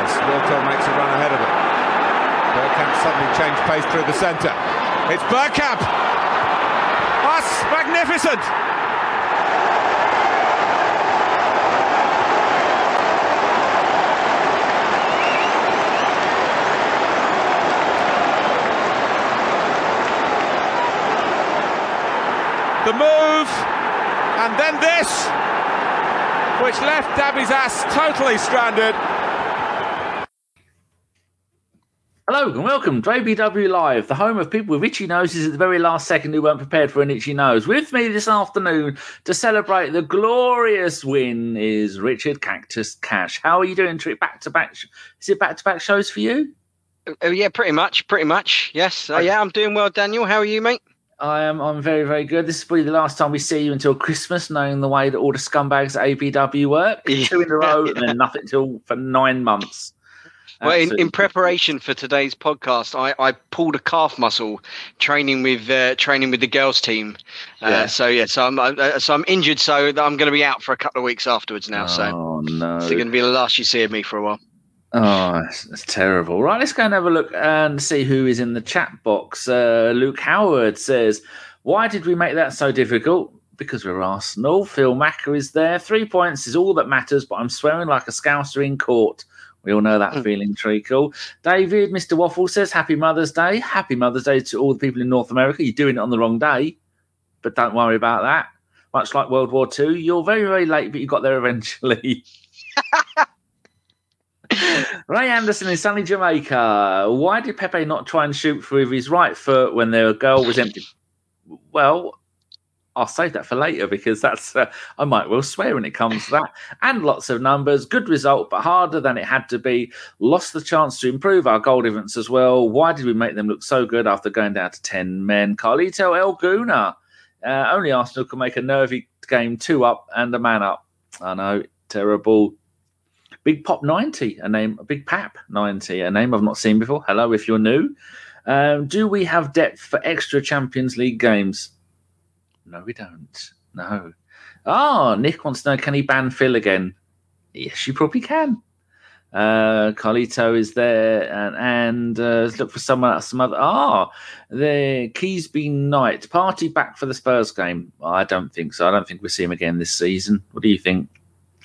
Wiltord makes a run ahead of it. Bergkamp suddenly changed pace through the centre. It's Bergkamp. That's magnificent. The move, and then this, which left Dabizas totally stranded. Hello and welcome to ABW Live, the home of people with itchy noses at the very last second who weren't prepared for an itchy nose. With me this afternoon to celebrate the glorious win is Richard Cactus Cash. How are you doing? Trick back to back? Is it back to back shows for you? Oh yeah, pretty much, pretty much. Yes, uh, yeah, I'm doing well, Daniel. How are you, mate? I am. I'm very, very good. This is probably the last time we see you until Christmas, knowing the way that all the scumbags at ABW work. Two in a row, and then nothing till for nine months. Well, in, in, preparation for today's podcast, I, I pulled a calf muscle training with uh, training with the girls team. Uh, yeah. So yeah, so I'm uh, so I'm injured, so I'm going to be out for a couple of weeks afterwards now. Oh, so no, it's going to be the last you see of me for a while. Oh, that's, that's, terrible. Right, let's go and have a look and see who is in the chat box. Uh, Luke Howard says, Why did we make that so difficult? Because we're Arsenal. Phil Macker is there. Three points is all that matters, but I'm swearing like a scouser in court. We all know that mm. feeling, Treacle. David, Mr. Waffle says, Happy Mother's Day. Happy Mother's Day to all the people in North America. You're doing it on the wrong day, but don't worry about that. Much like World War II, you're very, very late, but you got there eventually. Ray Anderson in sunny Jamaica. Why did Pepe not try and shoot through his right foot when the goal was empty? Well, I'll save that for later because that's uh, I might well swear when it comes to that. And lots of numbers, good result, but harder than it had to be. Lost the chance to improve our goal difference as well. Why did we make them look so good after going down to ten men? Carlito El Guna. Uh, only Arsenal can make a nervy game two up and a man up. I know, terrible. Big Pop 90, a name, Big Pap 90, a name I've not seen before. Hello, if you're new. Um, do we have depth for extra Champions League games? No, we don't. No. Ah, oh, Nick wants to know can he ban Phil again? Yes, you probably can. Uh, Carlito is there, and, and uh, let's look for someone some other. Ah, the keys Keysby Knight Partey back for the Spurs game. I don't think so. I don't think we'll see him again this season. What do you think?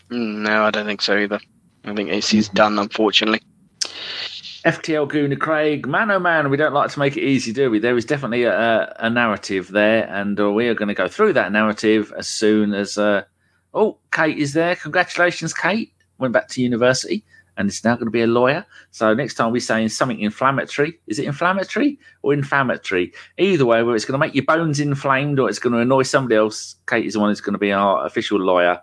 Mm, no, I don't think so either. I think AC's done, unfortunately. FTL Guna Craig, man oh man, we don't like to make it easy, do we? There is definitely a, a narrative there, and uh, we are going to go through that narrative as soon as. Uh, oh, Kate is there. Congratulations, Kate. Went back to university and is now going to be a lawyer. So next time we're saying something inflammatory. Is it inflammatory or inflammatory? Either way, whether it's going to make your bones inflamed or it's going to annoy somebody else, Kate is the one who's going to be our official lawyer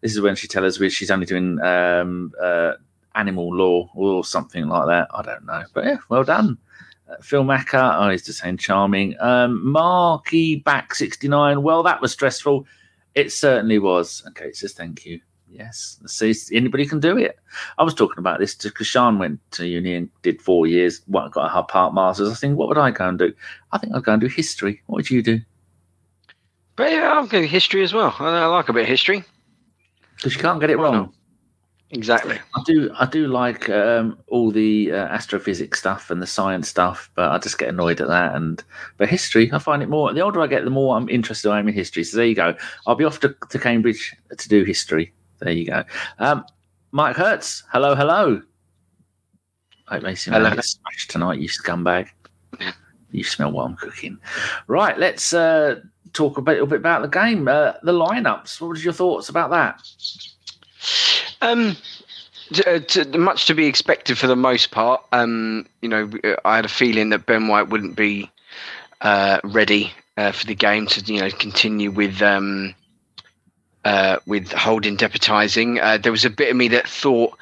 this is when she tells us she's only doing um, uh, animal law or something like that. I don't know, but yeah, well done. Uh, Phil Macker, oh, he's just saying charming. Um, Marky back 69. Well, that was stressful. It certainly was. Okay, it says thank you. Yes, see, anybody can do it. I was talking about this because Sean went to uni and did four years, What got a part masters. I think, what would I go and do? I think I'd go and do history. What would you do? But yeah, I'll go history as well. I, I like a bit of history because you can't get it wrong. Exactly. I do. I do like um, all the uh, astrophysics stuff and the science stuff, but I just get annoyed at that. And but history, I find it more. The older I get, the more I'm interested I am in history. So there you go. I'll be off to, to Cambridge to do history. There you go. Um, Mike Hertz. Hello, hello. I hope they see me smashed tonight, you scumbag. You smell what I'm cooking. Right, let's uh, talk a, bit, a little bit about the game. Uh, the lineups. What was your thoughts about that? Um, to, uh, to, much to be expected for the most part. Um, you know, I had a feeling that Ben White wouldn't be uh, ready uh, for the game to you know continue with um, uh, with holding deputising. Uh, there was a bit of me that thought,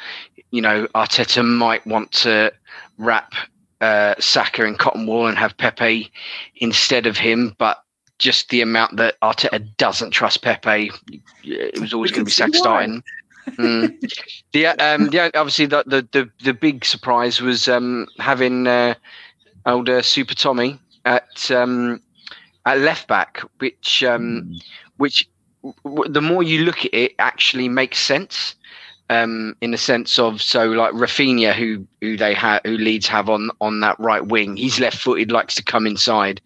you know, Arteta might want to wrap uh, Saka in cotton wool and have Pepe instead of him, but just the amount that Arteta doesn't trust Pepe, it was always going to be Saka starting. Mm. The um, yeah, obviously the, the the the big surprise was um, having uh, older Super Tommy at um, at left back, which um, mm. which w- the more you look at it, actually makes sense. um, in the sense of so like Raphinha, who who they have who Leeds have on on that right wing, he's left footed, likes to come inside,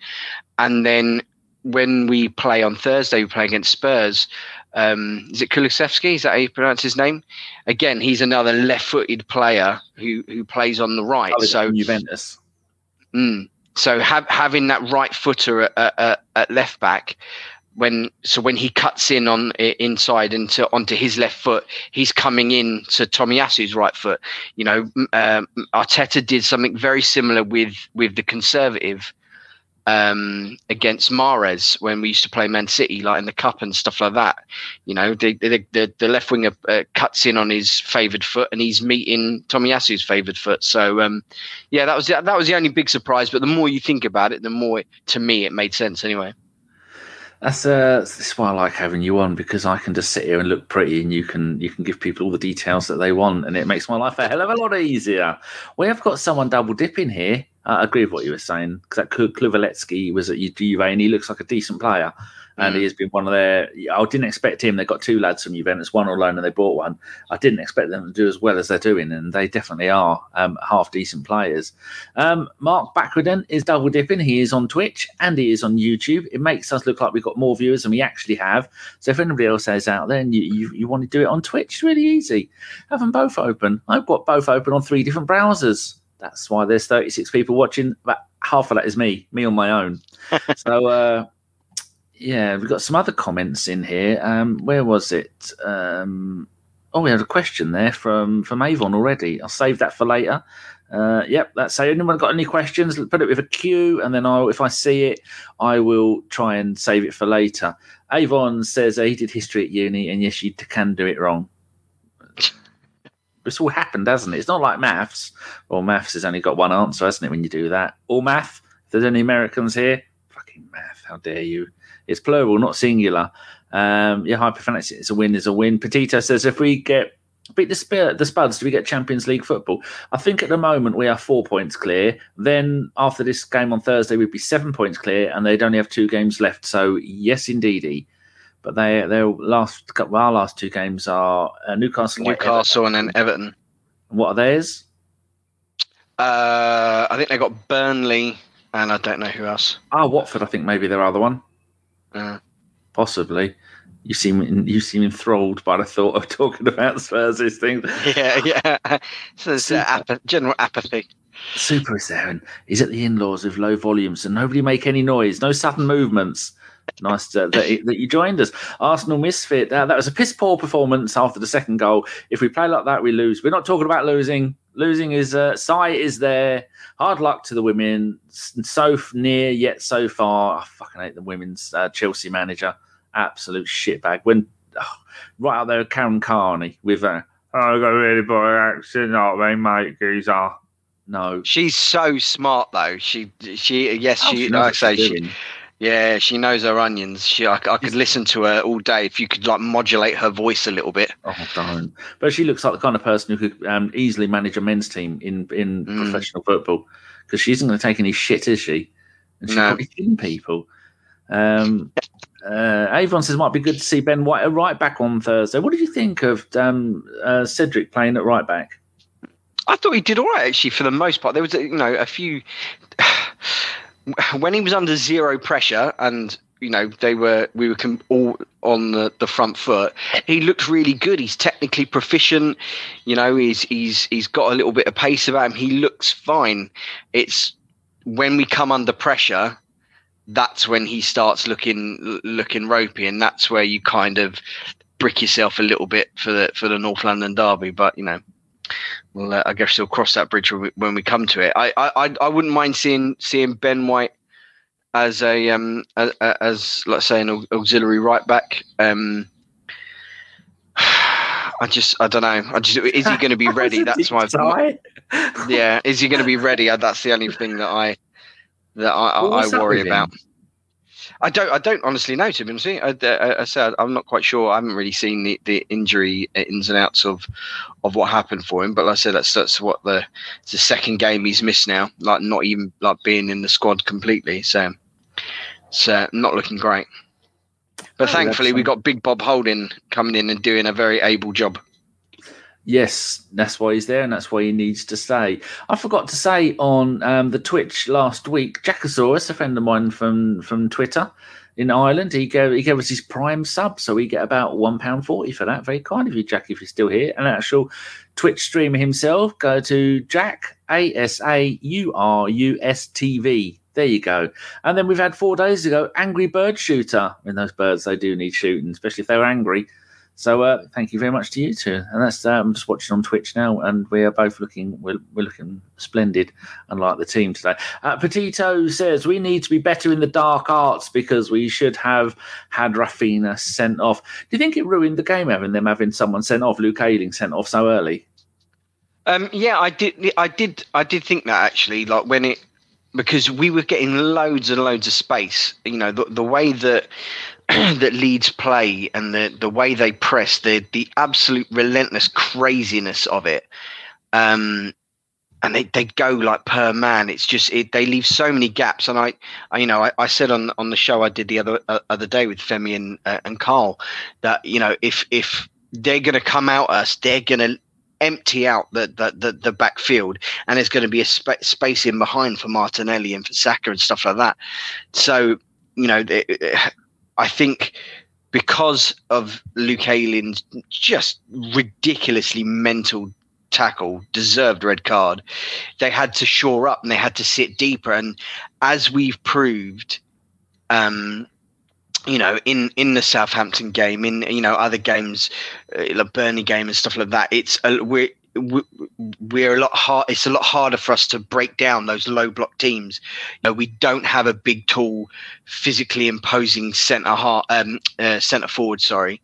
and then when we play on Thursday, we play against Spurs. Um, is it Kulusevski? Is that how you pronounce his name? Again, he's another left-footed player who who plays on the right. Oh, so Juventus. Mm, so have, having that right footer at, at, at, left back, when so when he cuts in on inside into onto his left foot, he's coming in to Tomiyasu's right foot. You know, um, Arteta did something very similar with with the conservative um, against Mahrez when we used to play Man City, like in the cup and stuff like that. You know, the the, the, the left winger uh, cuts in on his favoured foot, and he's meeting Tomiyasu's favoured foot. So, um, yeah, that was that was the only big surprise. But the more you think about it, the more to me it made sense. Anyway. That's uh, that's why I like having you on because I can just sit here and look pretty, and you can you can give people all the details that they want, and it makes my life a hell of a lot easier. We have got someone double dipping here. I agree with what you were saying because that Kluvaletsky was at Juve and he looks like a decent player and he mm. has been one of their. I didn't expect him. They got two lads from Juventus, one alone, and they bought one. I didn't expect them to do as well as they're doing, and they definitely are um, half decent players. Um, Mark Backwooden is double dipping. He is on Twitch and he is on YouTube. It makes us look like we've got more viewers than we actually have. So if anybody else is out there and you, you, you want to do it on Twitch, it's really easy. Have them both open. I've got both open on three different browsers. That's why there's 36 people watching. But half of that is me, me on my own. so. Uh, yeah, we've got some other comments in here. Um, where was it? Um, oh, we had a question there from from Avon already. I'll save that for later. Uh, yep, that's it. Anyone got any questions? Put it with a Q, and then I'll, if I see it, I will try and save it for later. Avon says uh, he did history at uni, and yes, you can do it wrong. It's all happened, hasn't it? It's not like maths. Well, maths has only got one answer, hasn't it? When you do that, or math. If there's any Americans here, fucking math. How dare you? It's plural, not singular. Um, yeah, hyperphonetic. It's a win. Is a win. Petito says if we get beat the the Spuds, do we get Champions League football? I think at the moment we are four points clear. Then after this game on Thursday, we'd be seven points clear, and they'd only have two games left. So yes, indeedy. But they their last our last two games are uh, Newcastle, Newcastle, and then Everton. What are theirs? Uh, I think they got Burnley, and I don't know who else. Ah, Watford. I think maybe their other one. Uh, Possibly. You seem you seem enthralled by the thought of talking about Spurs. These things. Yeah, yeah. So there's uh, ap- general apathy. Super is there, and he's at the in-laws with low volumes, and nobody make any noise, no sudden movements. Nice to, that, that you joined us. Arsenal misfit. Uh, that was a piss poor performance after the second goal. If we play like that, we lose. We're not talking about losing. Losing is uh, sight is there. Hard luck to the women. So near yet so far. I fucking hate the women's uh, Chelsea manager. Absolute shitbag. When oh, right out there, Karen Carney with a oh, I got a really boy accent, aren't they, mate? Geezer. No, she's so smart though. She she yes oh, she, she like I say she. Yeah, she knows her onions. She, I, I could listen to her all day if you could like modulate her voice a little bit. Oh, don't! But she looks like the kind of person who could um, easily manage a men's team in in mm. professional football because she isn't going to take any shit, is she? And she's no. probably killing people. Um, uh, Avon says might be good to see Ben White at right back on Thursday. What did you think of um, uh, Cedric playing at right back? I thought he did all right actually for the most part. There was you know a few when he was under zero pressure and you know they were we were all on the, the front foot he looked really good. He's technically proficient. You know he's he's he's got a little bit of pace about him. He looks fine. It's when we come under pressure that's when he starts looking looking ropey and that's where you kind of brick yourself a little bit for the for the North London derby. But you know well, uh, I guess we'll cross that bridge when we, come to it. I, I I wouldn't mind seeing seeing Ben White as a um as, as let's say an auxiliary right back. Um, I just I don't know. I just is he going to be ready? That's my, my yeah. Is he going to be ready? That's the only thing that I that I, well, I worry about. I don't. I don't honestly know. To be honest, I, I, I said I'm not quite sure. I haven't really seen the, the injury ins and outs of of what happened for him. But like I said, that's that's what the it's the second game he's missed now. Like not even like being in the squad completely. So it's uh, not looking great. But oh, thankfully, we got Big Bob Holding coming in and doing a very able job. Yes, that's why he's there, and that's why he needs to stay. I forgot to say on um, the Twitch last week, Jackosaurus, a friend of mine from from Twitter in Ireland, he gave he gave us his Prime sub, so we get about one pound forty for that. Very kind of you, Jack, if you're still here. An actual Twitch streamer himself. Go to Jack A S A U R U S T V. There you go. And then we've had four days ago Angry Bird Shooter. I mean, those birds they do need shooting, especially if they're angry. So uh, thank you very much to you two. And that's uh, I'm just watching on Twitch now, and we are both looking we're, we're looking splendid, unlike the team today. Uh, Petito says we need to be better in the dark arts because we should have had Raphinha sent off. Do you think it ruined the game having them having someone sent off, Luke Ayling sent off so early? Um, yeah, I did. I did. I did think that actually, like when it because we were getting loads and loads of space. You know, the, the way that that Leeds play and the the way they press, the the absolute relentless craziness of it. Um, and they, they go like per man. It's just it, they leave so many gaps. And I, I you know, I, I, said on on the show I did the other uh, other day with Femi and uh, and Carl that you know if if they're going to come out us, they're going to empty out the the the, the backfield, and there's going to be a sp- space in behind for Martinelli and for Saka and stuff like that. So you know, I think because of Luke Ayling's just ridiculously mental tackle, deserved red card, they had to shore up and they had to sit deeper. And as we've proved, um, you know, in in the Southampton game, in you know other games, uh, like Burnley game and stuff like that, it's uh, we're we're a lot hard. It's a lot harder for us to break down those low block teams. You know, we don't have a big, tall, physically imposing centre heart, um, uh, centre forward. Sorry,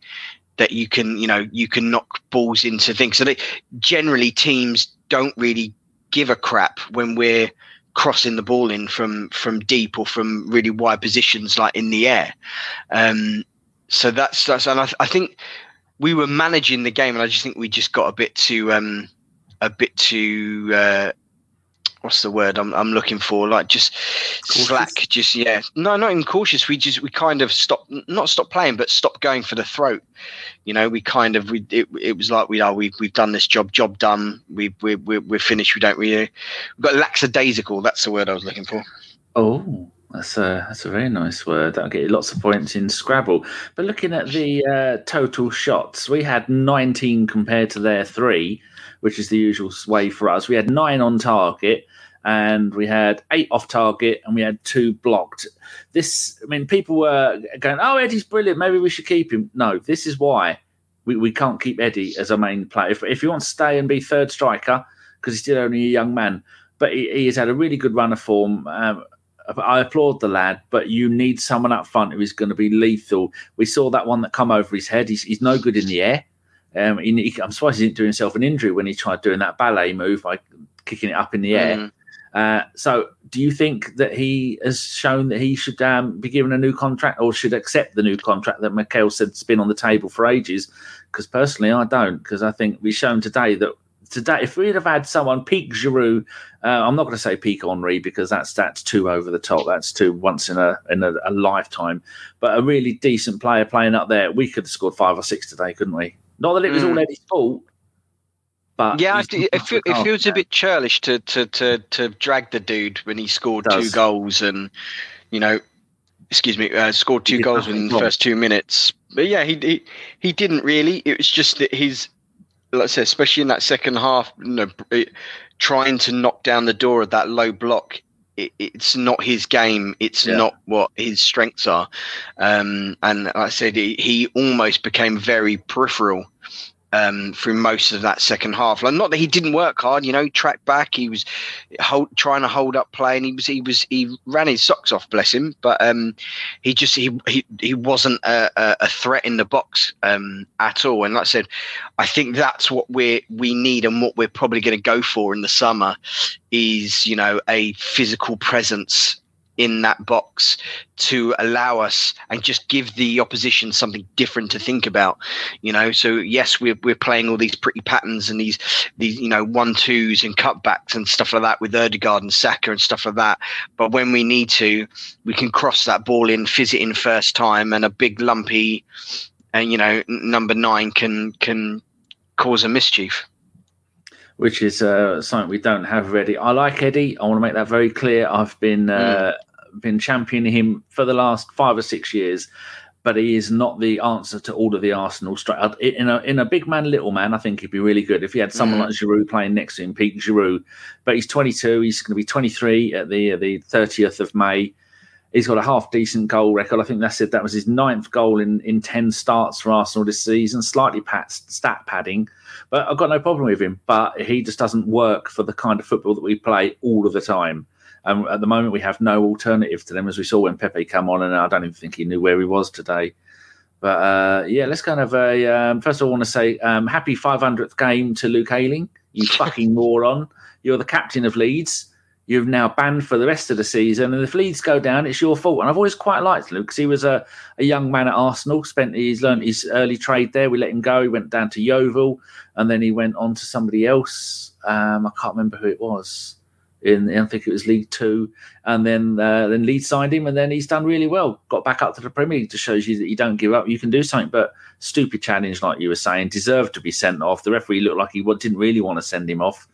that you can you know you can knock balls into things. So they, generally, teams don't really give a crap when we're crossing the ball in from from deep or from really wide positions like in the air. Um, so that's that's and I, I think we were managing the game, and I just think we just got a bit too um, a bit too uh, what's the word I'm I'm looking for? Like just cautious. slack, just yeah. No, not even cautious. We just we kind of stopped, not stopped playing, but stopped going for the throat. You know, we kind of we it, it was like we are we we've done this job, job done. We we we're, we're finished. We don't really we've got lackadaisical. That's the word I was looking for. Oh, that's a that's a very nice word. That'll get you lots of points in Scrabble. But looking at the uh, total shots, we had 19 compared to their three, which is the usual way for us. We had nine on target, and we had eight off target, and we had two blocked. This, I mean, people were going, "Oh, Eddie's brilliant. Maybe we should keep him." No, this is why we, we can't keep Eddie as a main player. If, if he wants to stay and be third striker, because he's still only a young man, but he, he, has had a really good run of form. Um, I applaud the lad, but you need someone up front who is going to be lethal. We saw that one that come over his head. He's, he's no good in the air. Um, he, I'm surprised he didn't do himself an injury when he tried doing that ballet move by kicking it up in the air. Mm. Uh, so, do you think that he has shown that he should um, be given a new contract or should accept the new contract that Mikel said's been on the table for ages? Because personally, I don't. Because I think we've shown today that today, if we'd have had someone peak Giroud, uh, I'm not going to say peak Henry because that's that's too over the top. That's too once in a in a, a, lifetime. But a really decent player playing up there, we could have scored five or six today, couldn't we? Not that it was mm. all Eddie's fault. But yeah, it, it, feel, it feels a bit churlish to, to to to drag the dude when he scored two goals and you know, excuse me, uh, scored two goals in the first two minutes. But yeah, he, he he didn't really. It was just that his let's say, especially in that second half, you know, it, trying to knock down the door of that low block. It, it's not his game. It's yeah. not what his strengths are. Um, and like I said, he, he almost became very peripheral um, through most of that second half. Like, not that he didn't work hard, you know, he tracked back, he was hold, trying to hold up play, and he was he was he ran his socks off, bless him. But um, he just he he, he wasn't a, a threat in the box um, at all. And like I said, I think that's what we we need and what we're probably going to go for in the summer is you know a physical presence in that box to allow us and just give the opposition something different to think about you know so yes we're, we're playing all these pretty patterns and these these you know one twos and cutbacks and stuff like that with Ødegaard and Saka and stuff like that but when we need to we can cross that ball in fizz it in first time and a big lumpy and you know number nine can can cause a mischief which is uh, something we don't have ready. I like Eddie. I want to make that very clear. I've been uh, mm. Been championing him for the last five or six years, but he is not the answer to all of the Arsenal strike. In a in a big man, little man, I think he'd be really good if he had someone mm. like Giroud playing next to him, Pete Giroud. But he's 22. He's going to be 23 at the the 30th of May. He's got a half decent goal record. I think that's it. That was his ninth goal in, in 10 starts for Arsenal this season. Slightly pat, stat padding, but I've got no problem with him. But he just doesn't work for the kind of football that we play all of the time. And at the moment, we have no alternative to them, as we saw when Pepe came on, and I don't even think he knew where he was today. But uh, yeah, let's kind of a um, first of all, I want to say um, happy 500th game to Luke Ayling. You fucking moron! You're the captain of Leeds you've now banned for the rest of the season. And if Leeds go down, it's your fault. And I've always quite liked Luke because he was a, a young man at Arsenal, spent he's learned his early trade there. We let him go. He went down to Yeovil and then he went on to somebody else. Um, I can't remember who it was. In, I think it was League Two, and then uh, then Leeds signed him, and then he's done really well. Got back up to the Premier League to show you that you don't give up. You can do something, but stupid challenge, like you were saying, deserved to be sent off. The referee looked like he didn't really want to send him off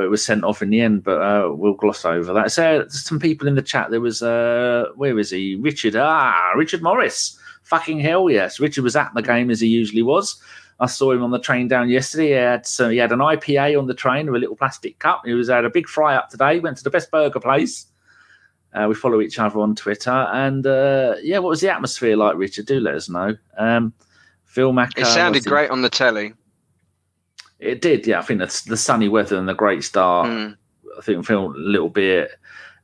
but it was sent off in the end. But uh, we'll gloss over that. So some people in the chat. There was uh, where is he? Richard. Ah, Richard Morris. Fucking hell yes. Richard was at the game as he usually was. I saw him on the train down yesterday. He had so he had an IPA on the train with a little plastic cup. He was had a big fry up today. Went to the best burger place. Uh, we follow each other on Twitter, and uh, yeah, what was the atmosphere like, Richard? Do let us know. Um, Phil Macker. It sounded great on the telly. It did, yeah. I think that's the sunny weather and the great start. Mm. I think feel a little bit.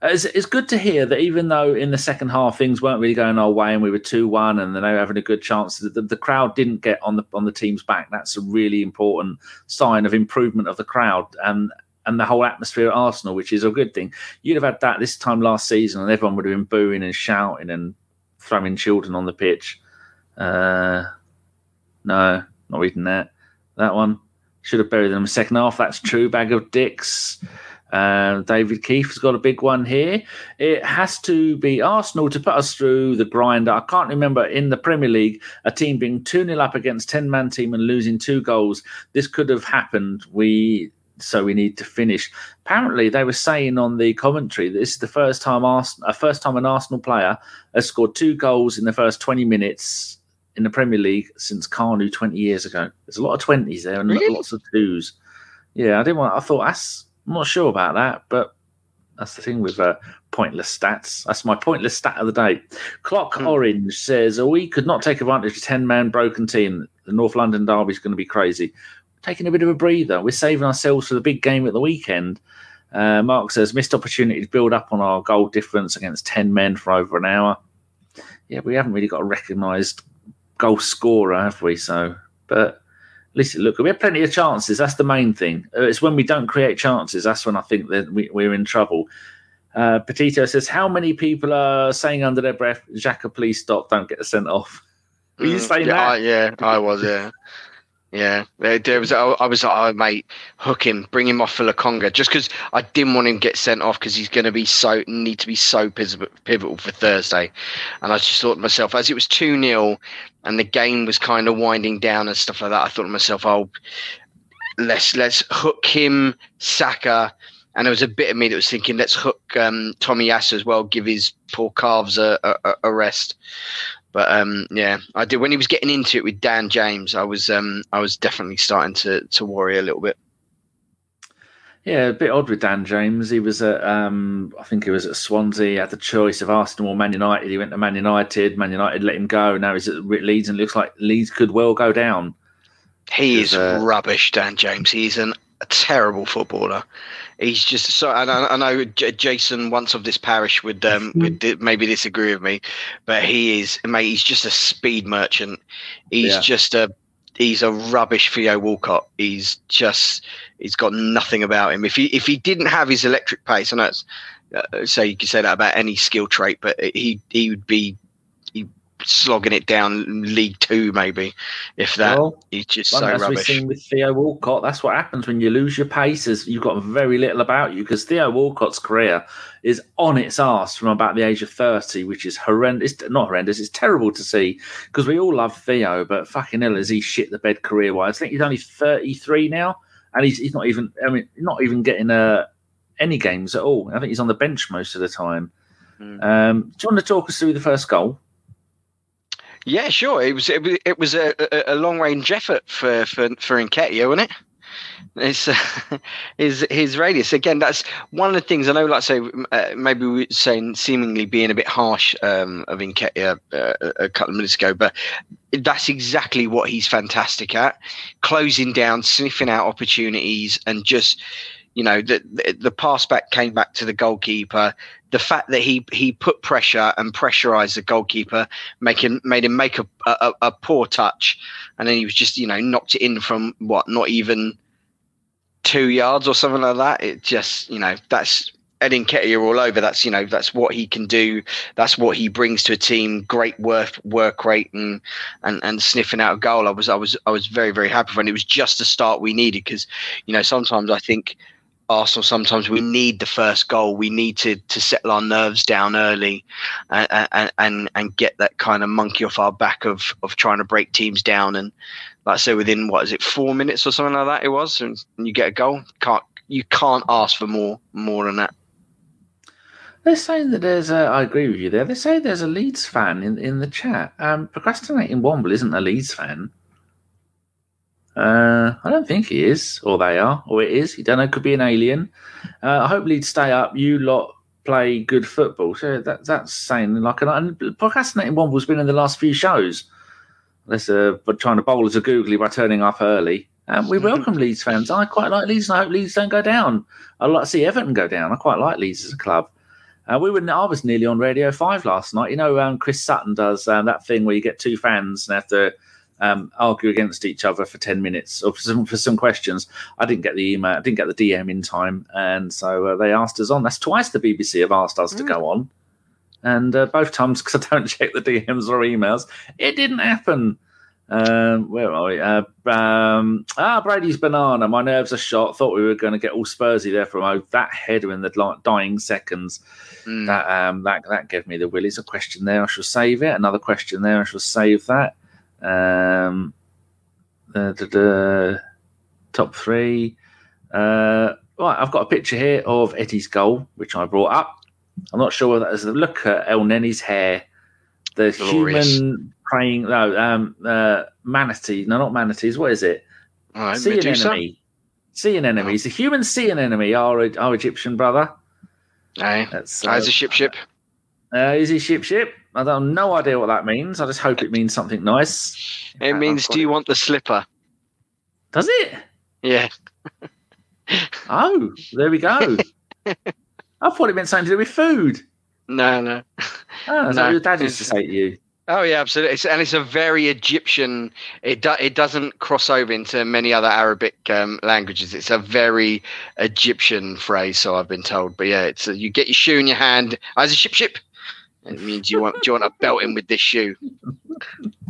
It's, it's good to hear that even though in the second half things weren't really going our way and we were two one and they were having a good chance, the, the crowd didn't get on the on the team's back. That's a really important sign of improvement of the crowd and and the whole atmosphere at Arsenal, which is a good thing. You'd have had that this time last season, and everyone would have been booing and shouting and throwing children on the pitch. Uh, no, not reading that. That one. Should have buried them in the second half. That's true. Bag of dicks. Uh, David Keith's got a big one here. It has to be Arsenal to put us through the grinder. I can't remember in the Premier League a team being 2 0 up against 10 man team and losing two goals. This could have happened. We so we need to finish. Apparently, they were saying on the commentary that this is the first time Arsenal, a first time an Arsenal player has scored two goals in the first 20 minutes in the Premier League since Kanu 20 years ago. There's a lot of 20s there and really? lots of twos. Yeah, I didn't want, I thought that's, I'm not sure about that, but that's the thing with uh, pointless stats. That's my pointless stat of the day. Clock hmm. Orange says, we could not take advantage of 10 man broken team. The North London Derby is going to be crazy. taking a bit of a breather. We're saving ourselves for the big game at the weekend. Uh, Mark says, missed opportunity to build up on our goal difference against 10 men for over an hour. Yeah, we haven't really got a recognised goal scorer, have we? So, but listen, look, we have plenty of chances. That's the main thing. Uh, it's when we don't create chances. That's when I think that we, we're in trouble. Uh, Petito says, "How many people are saying under their breath, Xhaka, please stop, don't get sent off?" Were you mm, saying yeah, that? I, yeah, I was. Yeah. Yeah, there was. I was like, oh mate, hook him, bring him off for Lokonga, just because I didn't want him to get sent off because he's going to be so need to be so pivotal for Thursday. And I just thought to myself, as it was two 0 and the game was kind of winding down and stuff like that, I thought to myself, oh, let's let's hook him, Saka, and there was a bit of me that was thinking, let's hook um, Tomiyasu as well, give his poor calves a, a, a rest. But um, yeah, I did when he was getting into it with Dan James. I was um, I was definitely starting to to worry a little bit. Yeah, a bit odd with Dan James. He was at, um, I think he was at Swansea. He had the choice of Arsenal or Man United. He went to Man United. Man United let him go. Now he's at Leeds, and looks like Leeds could well go down. He is uh, rubbish, Dan James. He's an, a terrible footballer he's just so. I, I know Jason once of this parish would um would maybe disagree with me, but he is mate. He's just a speed merchant. He's yeah. just a he's a rubbish Theo Walcott. He's just he's got nothing about him. If he if he didn't have his electric pace, I know it's uh, say you could say that about any skill trait, but he he would be slogging it down League Two, maybe if that. Well, he's just well, so as rubbish. We've seen with Theo Walcott, that's what happens when you lose your paces. You've got very little about you because Theo Walcott's career is on its ass from about the age of thirty, which is horrendous. It's Not horrendous. It's terrible to see because we all love Theo, but fucking hell, is he shit the bed career wise? I think he's only thirty three now and he's, he's not even. I mean, not even getting uh, any games at all. I think he's on the bench most of the time. Mm. Um, do you want to talk us through the first goal? Yeah, sure. It was it was, it was a, a, long range effort for for for Nketiah, wasn't it? It's uh, his his radius again. That's one of the things I know. Like say, uh, maybe we were saying seemingly being a bit harsh um, of Nketiah uh, a couple of minutes ago, but that's exactly what he's fantastic at: closing down, sniffing out opportunities, and just you know the the pass back came back to the goalkeeper the fact that he he put pressure and pressurized the goalkeeper making made him make a, a, a poor touch and then he was just you know knocked it in from what not even two yards or something like that it just you know that's Eddie Nketiah all over. That's you know that's what he can do. That's what he brings to a team. Great work work rate and and and sniffing out a goal. I was I was I was very very happy when it was just the start we needed because you know sometimes I think Arsenal sometimes we need the first goal. We need to to settle our nerves down early, and and and, and get that kind of monkey off our back of of trying to break teams down. And like I say, within what is it, four minutes or something like that, it was, and you get a goal. Can't you can't ask for more more than that. They're saying that there's a. I agree with you there. They say there's a Leeds fan in in the chat. Um, procrastinating Womble isn't a Leeds fan. Uh, I don't think he is, or they are, or it is. You don't know. Could be an alien. Uh, I hope Leeds stay up. You lot play good football. So that that's saying like an and procrastinating Womble's been in the last few shows. Let's uh, but trying to bowl as a googly by turning up early. Um, we welcome Leeds fans. I quite like Leeds, and I hope Leeds don't go down. I like to see Everton go down. I quite like Leeds as a club. Uh, we were. I was nearly on Radio Five last night. You know, um, Chris Sutton does um, that thing where you get two fans and have to um, argue against each other for 10 minutes or for some, for some, questions. I didn't get the email, I didn't get the DM in time. And so uh, they asked us on. That's twice the BBC have asked us mm. to go on. And uh, both times, because I don't check the DMs or emails, it didn't happen. Um, where are we? Uh, um, ah, Brady's banana. My nerves are shot. Thought we were going to get all Spursy there from oh, that header in the dying seconds. Mm. That um, that that gave me the willies. A question there. I shall save it. Another question there. I shall save that. Um, the, the, the top three. Uh, right, I've got a picture here of Eddie's goal, which I brought up. I'm not sure whether that is. The look at Elneny's hair. The Glorious. human praying. No, um, uh, manatee. No, not manatees. What is it? Right, sea anemone. Sea anemone. He's a human sea anemone. Our our Egyptian brother. Aye. That's uh, a ship ship. Uh, is he ship ship? I have no idea what that means. I just hope it means something nice. It means, do you want the slipper? Does it? Yeah. oh, there we go. I thought it meant something to do with food. No, no. Oh, no. your dad used to say to you. Oh yeah, absolutely, it's, and it's a very Egyptian. It do, it doesn't cross over into many other Arabic um, languages. It's a very Egyptian phrase, so I've been told. But yeah, it's a, you get your shoe in your hand ah, as a ship ship. It means you want do you want to belt him with this shoe?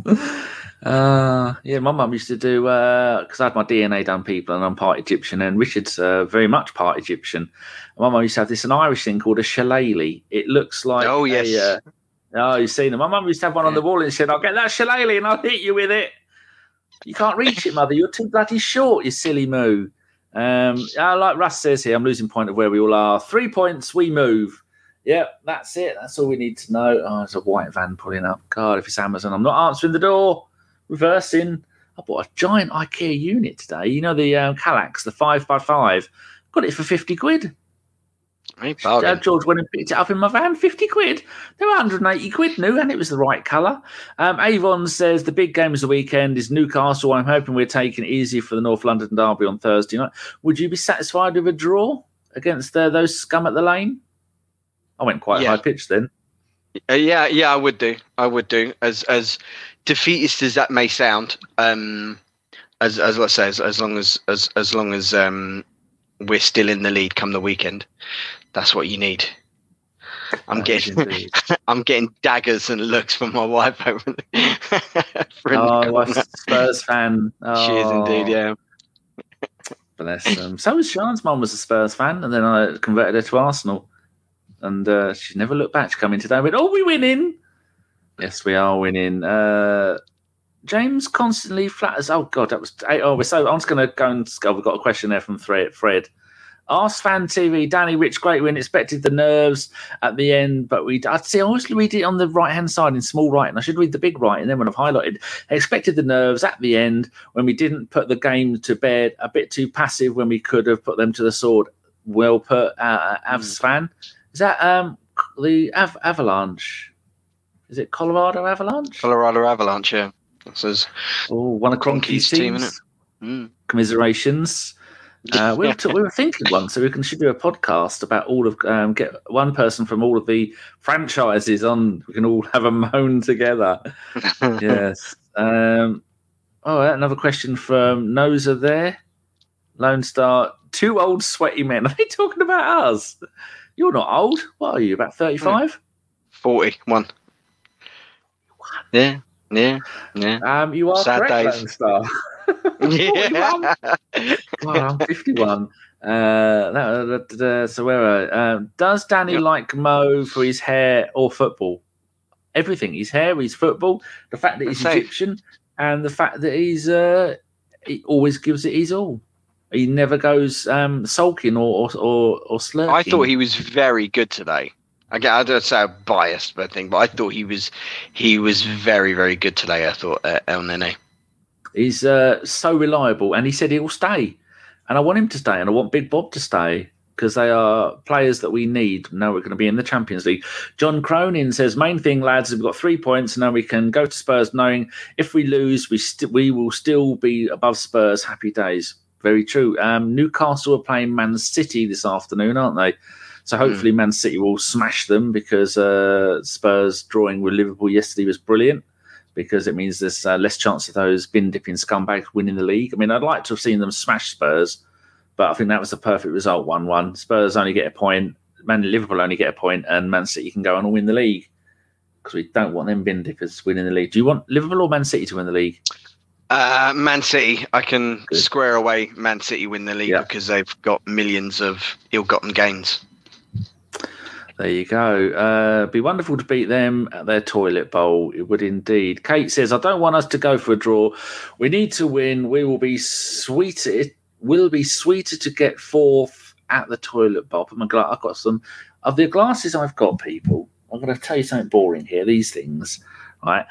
Uh, yeah, my mum used to do because uh, I had my DNA done, people, and I'm part Egyptian, and Richard's uh, very much part Egyptian. My mum used to have this an Irish thing called a shillelagh. It looks like oh yes, a, uh, oh you've seen them. My mum used to have one yeah. on the wall and said, "I'll get that shillelagh and I'll hit you with it." You can't reach it, mother. You're too bloody short. You silly moo. Um, like Russ says here, I'm losing point of where we all are. Three points, we move. Yep, that's it. That's all we need to know. Oh, there's a white van pulling up. God, if it's Amazon, I'm not answering the door. Reversing. I bought a giant IKEA unit today. You know the um, Kallax, the five by five. Got it for fifty quid. Dad George went and picked it up in my van, 50 quid. They were 180 quid new, and it was the right colour. Um, Avon says the big game of the weekend is Newcastle. I'm hoping we're taking it easy for the North London Derby on Thursday night. Would you be satisfied with a draw against uh, those scum at the lane? I went quite yeah. high pitched then. Uh, yeah, yeah, I would do. I would do. As as defeatist as that may sound, um, as as let's say, as, as long as as as long as um, we're still in the lead come the weekend, that's what you need. I'm getting I'm getting daggers and looks from my wife over Oh, Spurs fan. Oh. She is indeed, yeah. Bless them. So was Sean's mum was a Spurs fan, and then I converted her to Arsenal and uh, she's never looked back. She come in today and went, "Oh, we winning." Yes, we are winning. Uh, James constantly flatters. Oh God, that was. Oh, we're so I'm just going to go and. Oh, we've got a question there from Fred. Ask fan TV, Danny Rich, great win. Expected the nerves at the end, but we. I'd see. I always read it on the right hand side in small writing. I should read the big writing. Then when I've highlighted, expected the nerves at the end when we didn't put the game to bed. A bit too passive when we could have put them to the sword. Well put, uh, Avs fan. Is that um the Av- Avalanche? Is it Colorado Avalanche? Colorado Avalanche, yeah. This is oh, one of Cronky's team, isn't it? Mm. Commiserations. Uh, we, were t- we were thinking one, so we can should do a podcast about all of um, get one person from all of the franchises on. We can all have a moan together. yes. Um, oh, another question from Noza there. Lone Star. Two old sweaty men. Are they talking about us? You're not old. What are you? About thirty-five? Forty-one. Yeah, yeah, yeah. Um, you are Sad correct, days. Star. yeah. wow, I'm 51. Uh, so where are, um, does Danny Yep. like Mo for his hair or football? Everything. His hair, his football, the fact that he's. Egyptian, and the fact that he's uh, he always gives it his all. He never goes um, sulking or or or, or slurping. I thought he was very good today. Again, I don't say I'm biased, but I think, but I thought he was he was very very good today. I thought uh, Elneny. He's uh, so reliable, and he said he'll stay. And I want him to stay, and I want Big Bob to stay because they are players that we need. Now we're going to be in the Champions League. John Cronin says, "Main thing, lads, we've got three points. And now we can go to Spurs, knowing if we lose, we st- we will still be above Spurs. Happy days. Very true. Um, Newcastle are playing Man City this afternoon, aren't they? So hopefully Man City will smash them because uh, Spurs drawing with Liverpool yesterday was brilliant because it means there's uh, less chance of those bin dipping scumbags winning the league. I mean, I'd like to have seen them smash Spurs, but I think that was the perfect result 1 1. Spurs only get a point, Man Liverpool only get a point, and Man City can go on and win the league because we don't want them bin dippers winning the league. Do you want Liverpool or Man City to win the league? Uh, Man City, I can Good. square away Man City win the league Yeah. because they've got millions of ill-gotten gains. There you go. Uh, be wonderful to beat them at their toilet bowl. It would indeed. Kate says, "I don't want us to go for a draw. We need to win. We will be sweeter. It will be sweeter to get fourth at the toilet bowl." Put my gla- I've got some of the glasses I've got. People, I'm going to tell you something boring here. These things, right?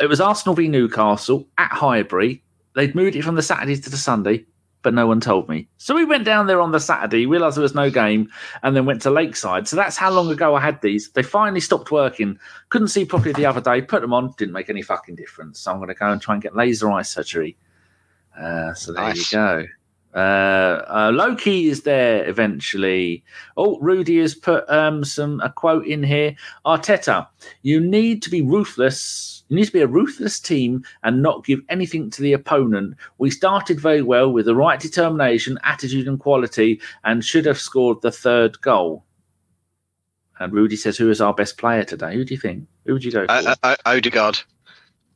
It was Arsenal v Newcastle at Highbury. They'd moved it from the Saturday to the Sunday, but no one told me. So we went down there on the Saturday, realised there was no game, and then went to Lakeside. So that's how long ago I had these. They finally stopped working. Couldn't see properly the other day. Put them on, didn't make any fucking difference. So I'm going to go and try and get laser eye surgery. Uh, so there Nice. you go. Uh, uh, Loki is there eventually. Oh, Rudy has put um, some a quote in here. Arteta, you need to be ruthless. You need to be a ruthless team and not give anything to the opponent. We started very well with the right determination, attitude, and quality, and should have scored the third goal. And Rudy says, "Who is our best player today? Who do you think? Who would you go for?" Uh, uh, Odegaard,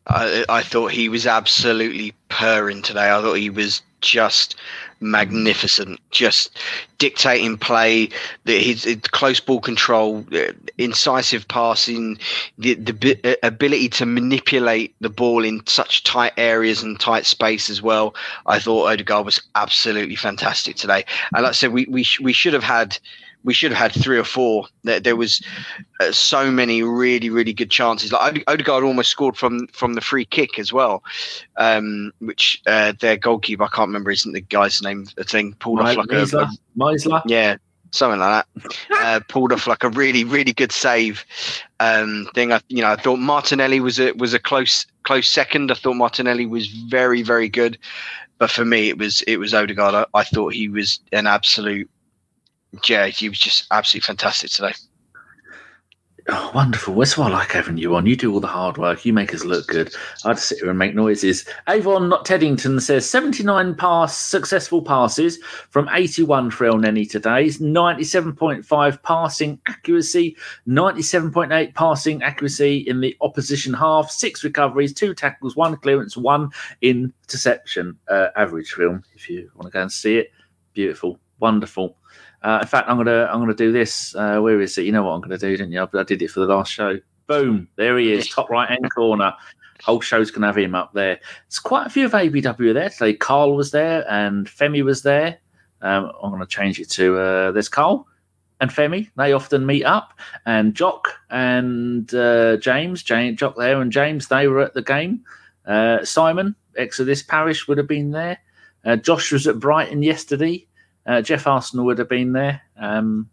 I, I thought he was absolutely purring today. I thought he was just magnificent, just dictating play, his, his close ball control, uh, incisive passing, the, the uh, ability to manipulate the ball in such tight areas and tight space as well. I thought Odegaard was absolutely fantastic today. And like I said, we we, we should have had. We should have had three or four. There, there was uh, so many really, really good chances. Like Odegaard almost scored from from the free kick as well, um, which uh, their goalkeeper I can't remember isn't the guy's name. The thing pulled off like a, Meisler? Meisler? yeah, something like that. uh, pulled off like a really, really good save um, thing. I, you know, I thought Martinelli was a was a close close second. I thought Martinelli was very, very good, but for me, it was it was Odegaard. I, I thought he was an absolute. Yeah, he was just absolutely fantastic today. Oh, wonderful. That's why I like having you on. You do all the hard work. You make us look good. I just sit here and make noises. Avon Not Teddington says 79 pass successful passes from 81 for Elneny today. 97.5 passing accuracy, 97.8 passing accuracy in the opposition half, six recoveries, two tackles, one clearance, one interception. Uh, average film, if you want to go and see it. Beautiful, wonderful. Uh, in fact, I'm gonna I'm gonna do this. Uh, where is it? You know what I'm gonna do, didn't you? I, I did it for the last show. Boom! There he is, top right hand corner. whole show's to have him up there. It's quite a few of ABW there today. Carl was there and Femi was there. Um, I'm to change it to uh, there's Carl and Femi. They often meet up, and Jock and uh, James, Jock there and James, they were at the game. Uh, Simon, this Parish, would have been there. Uh, Josh was at Brighton yesterday. Uh, Jeff Arsenal would have been there. Um,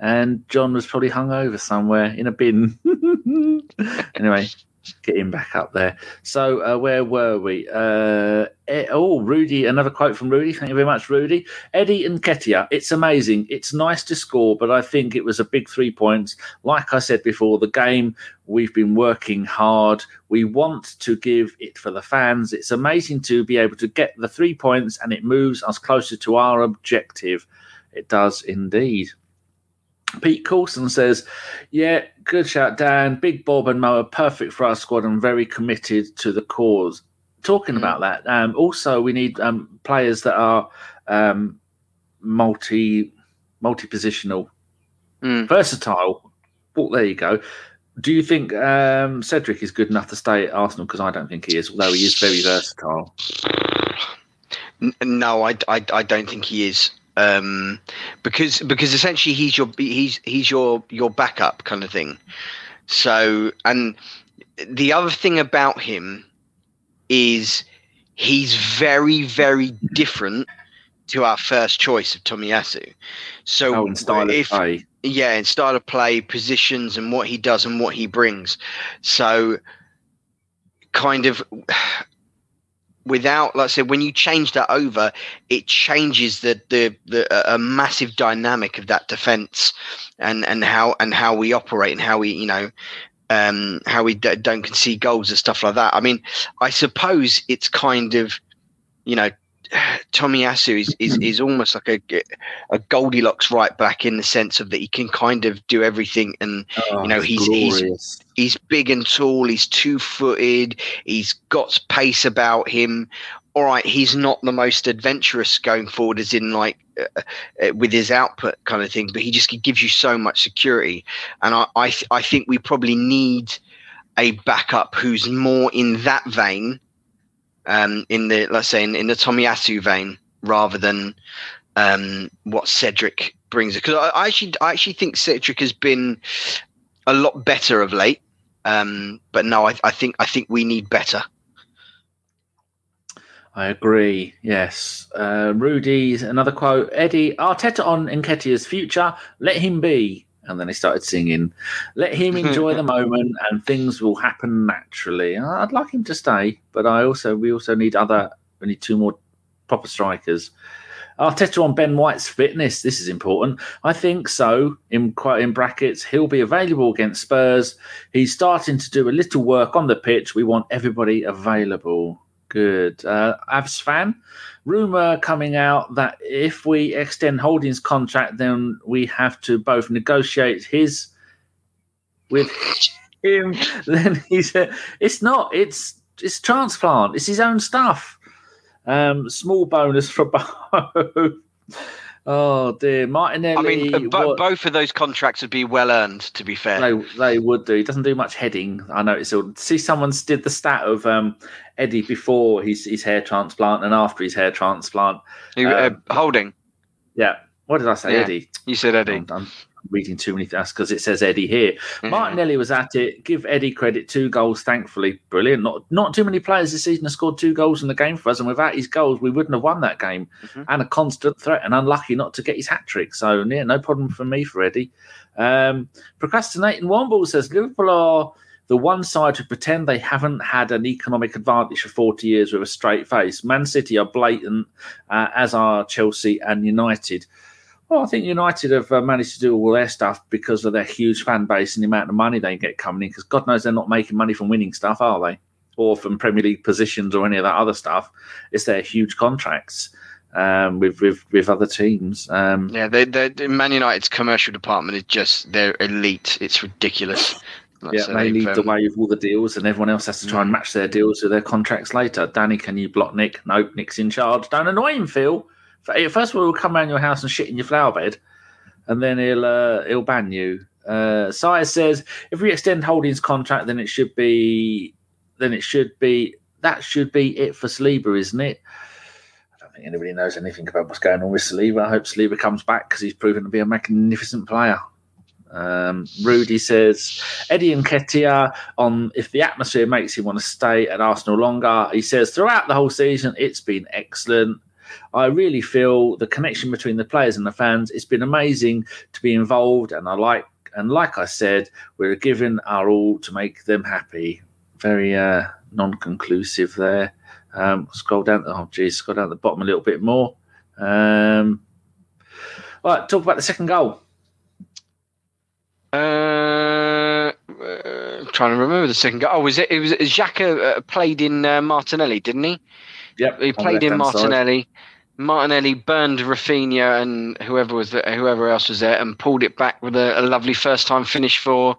and John was probably hung over somewhere in a bin. anyway, get him back up there. So uh, where were we? Uh, oh, Rudy, another quote from Rudy. Thank you very much, Rudy. Eddie Nketiah, it's amazing. It's nice to score, but I think it was a big three points. Like I said before, the game we've been working hard. We want to give it for the fans. It's amazing to be able to get the three points, and it moves us closer to our objective. It does indeed. Pete Coulson says, Yeah, good shout, Dan. Big Bob and Mo are perfect for our squad and very committed to the cause. Talking mm. about that, um, also we need um, players that are um, multi multi positional, mm. versatile. Well, there you go. Do you think um, Cedric is good enough to stay at Arsenal? Because I don't think he is, although he is very versatile. No, I, I, I don't think he is um, because because essentially he's your he's he's your your backup kind of thing. So and the other thing about him is he's very very different to our first choice of Tomiyasu. So oh, in style if, of play. Yeah, in style of play, positions, and what he does and what he brings. So, kind of, without like I said, when you change that over, it changes the the, the a massive dynamic of that defense and and how and how we operate and how we you know um how we d- don't concede goals and stuff like that. I mean, I suppose it's kind of you know Tomiyasu is, is is almost like a a Goldilocks right back in the sense of that he can kind of do everything, and oh, you know he's he's he's big and tall, he's two footed, he's got pace about him. All right, he's not the most adventurous going forward, as in like uh, uh, with his output kind of thing, but he just gives you so much security, and I I, th- I think we probably need a backup who's more in that vein um, in the let's say in, in the Tomiyasu vein rather than um, what Cedric brings. Because I, I, actually I actually think Cedric has been a lot better of late. Um, but no, I, I think I think we need better. I agree. Yes. Uh, Rudy's another quote. Eddie Arteta on Nketiah's future. Let him be. And then he started singing, "Let him enjoy the moment, and things will happen naturally." I'd like him to stay, but I also we also need other. We need two more proper strikers. Arteta on Ben White's fitness. This is important. I think so. In quite in brackets, he'll be available against Spurs. He's starting to do a little work on the pitch. We want everybody available. Good. Uh, Avs fan rumor coming out that if we extend Holding's contract, then we have to both negotiate his with him. then he said, "It's not. It's it's transplant. It's his own stuff. Um, small bonus for both." Oh dear, Martinelli. I mean, bo- both of those contracts would be well earned. To be fair, they, they would do. He doesn't do much heading. I noticed. All see, someone's did the stat of um, Eddie before his his hair transplant and after his hair transplant. You, uh, um, holding. Yeah. What did I say, yeah, Eddie? You said Eddie. I'm, I'm, reading too many things because it says Eddie here. Mm-hmm. Martinelli was at it. Give Eddie credit. Two goals, thankfully. Brilliant. Not not too many players this season have scored two goals in the game for us. And without his goals, we wouldn't have won that game. Mm-hmm. And a constant threat and unlucky not to get his hat trick. So, yeah, no problem for me for Eddie. Um, procrastinating Womble says Liverpool are the one side who pretend they haven't had an economic advantage for 40 years with a straight face. Man City are blatant, uh, as are Chelsea and United. Well, I think United have uh, managed to do all their stuff because of their huge fan base and the amount of money they get coming in. Because God knows they're not making money from winning stuff, are they? Or from Premier League positions or any of that other stuff. It's their huge contracts um, with, with with other teams. Um, yeah, they, they, Man United's commercial department is just they're elite. It's ridiculous. yeah, they lead um, the way with all the deals, and everyone else has to try and mm. match their deals with their contracts later. Danny, can you block Nick? Nope, Nick's in charge. Don't annoy him, Phil. First of all, he'll come around your house and shit in your flower bed, and then he'll uh, he'll ban you. Uh, Sire says if we extend Holding's contract, then it should be then it should be that should be it for Saliba, isn't it? I don't think anybody knows anything about what's going on with Saliba. I hope Saliba comes back because he's proven to be a magnificent player. Um, Rudy says Eddie Nketiah on if the atmosphere makes him want to stay at Arsenal longer. He says throughout the whole season it's been excellent. I really feel the connection between the players and the fans. It's been amazing to be involved, and I like and like I said, we're giving our all to make them happy. Very uh, non-conclusive there. Um, scroll down. Oh, geez, scroll down the bottom a little bit more. Um, all right, talk about the second goal. Uh, uh, trying to remember the second goal. Oh, was it? It was Xhaka uh, played in uh, Martinelli, didn't he? Yep, he played in Martinelli. Side. Martinelli burned Raphinha and whoever was there, whoever else was there, and pulled it back with a, a lovely first time finish for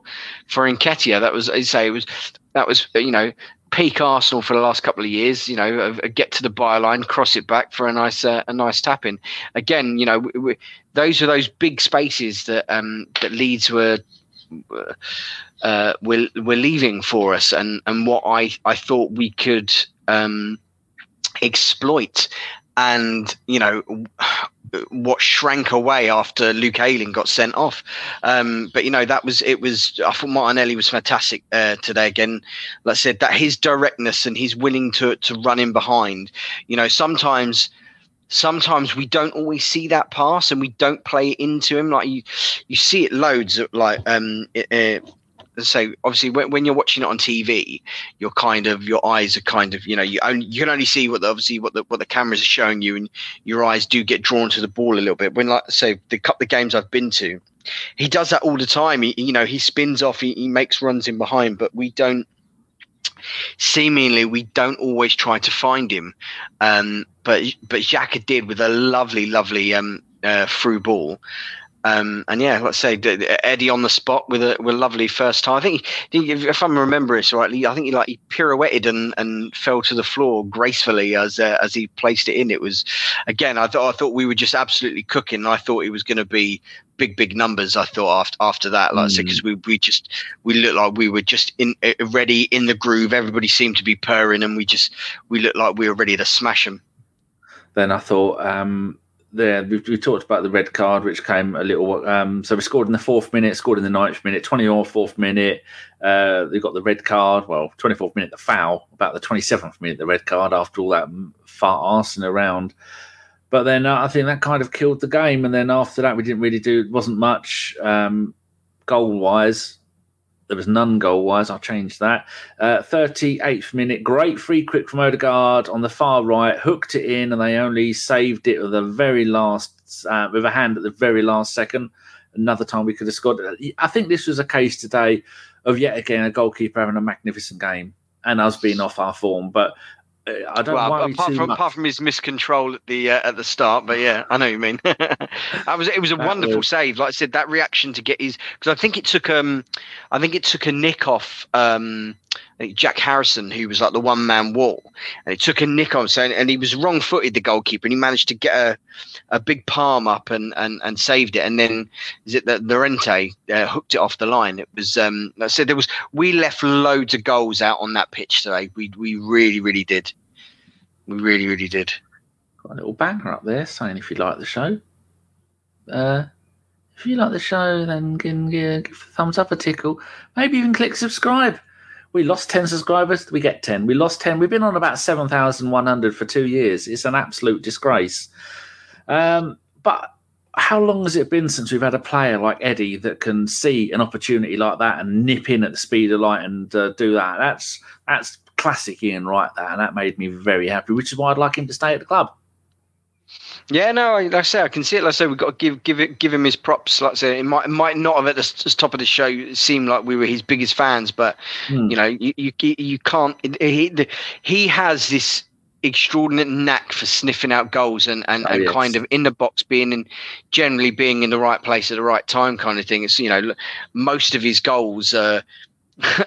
for Nketiah. That was, I say, it was that was you know peak Arsenal for the last couple of years. You know, get to the byline, cross it back for a nice uh, a nice tap in. Again, you know, we, we, those are those big spaces that um, that Leeds were. Uh, were, were leaving for us, and, and what I, I thought we could um, exploit and you know what shrank away after Luke Ayling got sent off. Um, but you know that was it was. I thought Martinelli was fantastic uh, today again. Like I said, that his directness and he's willing to to run in behind. You know sometimes. Sometimes we don't always see that pass, and we don't play it into him. Like you, you see it loads. Of, like um, it, so obviously when, when you're watching it on TV, you're kind of your eyes are kind of you know you only you can only see what the, obviously what the what the cameras are showing you, and your eyes do get drawn to the ball a little bit. When like so the couple of games I've been to, he does that all the time. He you know he spins off, he, he makes runs in behind, but we don't. Seemingly, we don't always try to find him, um, but but Xhaka did with a lovely, lovely um, uh, through ball. Um, and yeah, let's say Eddie on the spot with a with a lovely first time. I think he, if I remember it rightly, I think he like he pirouetted and, and fell to the floor gracefully as uh, as he placed it in. It was again, I thought I thought we were just absolutely cooking. I thought it was going to be big big numbers. I thought after after that, like mm. I said, because we we just we looked like we were just in uh, ready in the groove. Everybody seemed to be purring, and we just we looked like we were ready to smash them. Then I thought. Um there we, we talked about the red card which came a little um, so we scored in the fourth minute scored in the ninth minute 24th minute uh, they got the red card well 24th minute the foul about the 27th minute the red card after all that far arsing around. But then uh, i think that kind of killed the game and then after that we didn't really do It wasn't much um, goal wise there was none goal wise. I'll change that. Uh, 38th minute, great free kick from Odegaard on the far right, hooked it in, and they only saved it with the very last, uh, with a hand at the very last second. Another time we could have scored. I think this was a case today of yet again a goalkeeper having a magnificent game and us being off our form. But I don't well, apart from much. apart from his miscontrol at the uh, at the start, but yeah, I know what you mean. I was it was a that wonderful save. Like I said, that reaction to get his because I think it took um I think it took a nick off um Jack Harrison, who was like the one man wall, and it took a nick on so and he was wrong footed the goalkeeper, and he managed to get a a big palm up and and and saved it, and then is it that Llorente uh, hooked it off the line? It was um like I said there was we left loads of goals out on that pitch today. We we really really did. We really, really did. Got a little banner up there saying if you like the show. Uh, if you like the show, then give, give a thumbs up, a tickle. Maybe even click subscribe. We lost 10 subscribers, we get 10. We lost 10. We've been on about 7,100 for two years. It's an absolute disgrace. Um, but how long has it been since we've had a player like Eddie that can see an opportunity like that and nip in at the speed of light and uh, do that? That's that's classic Ian Wright that, and that made me very happy, which is why I'd like him to stay at the club. Yeah, no, like I say, I can see it. Like I say, we've got to give give it give him his props. Like I say, it might it might not have at the top of the show seem like we were his biggest fans, but hmm. you know, you you, you can't. He he has this extraordinary knack for sniffing out goals and and, oh, and yes. kind of in the box being in generally being in the right place at the right time kind of thing it's you know most of his goals are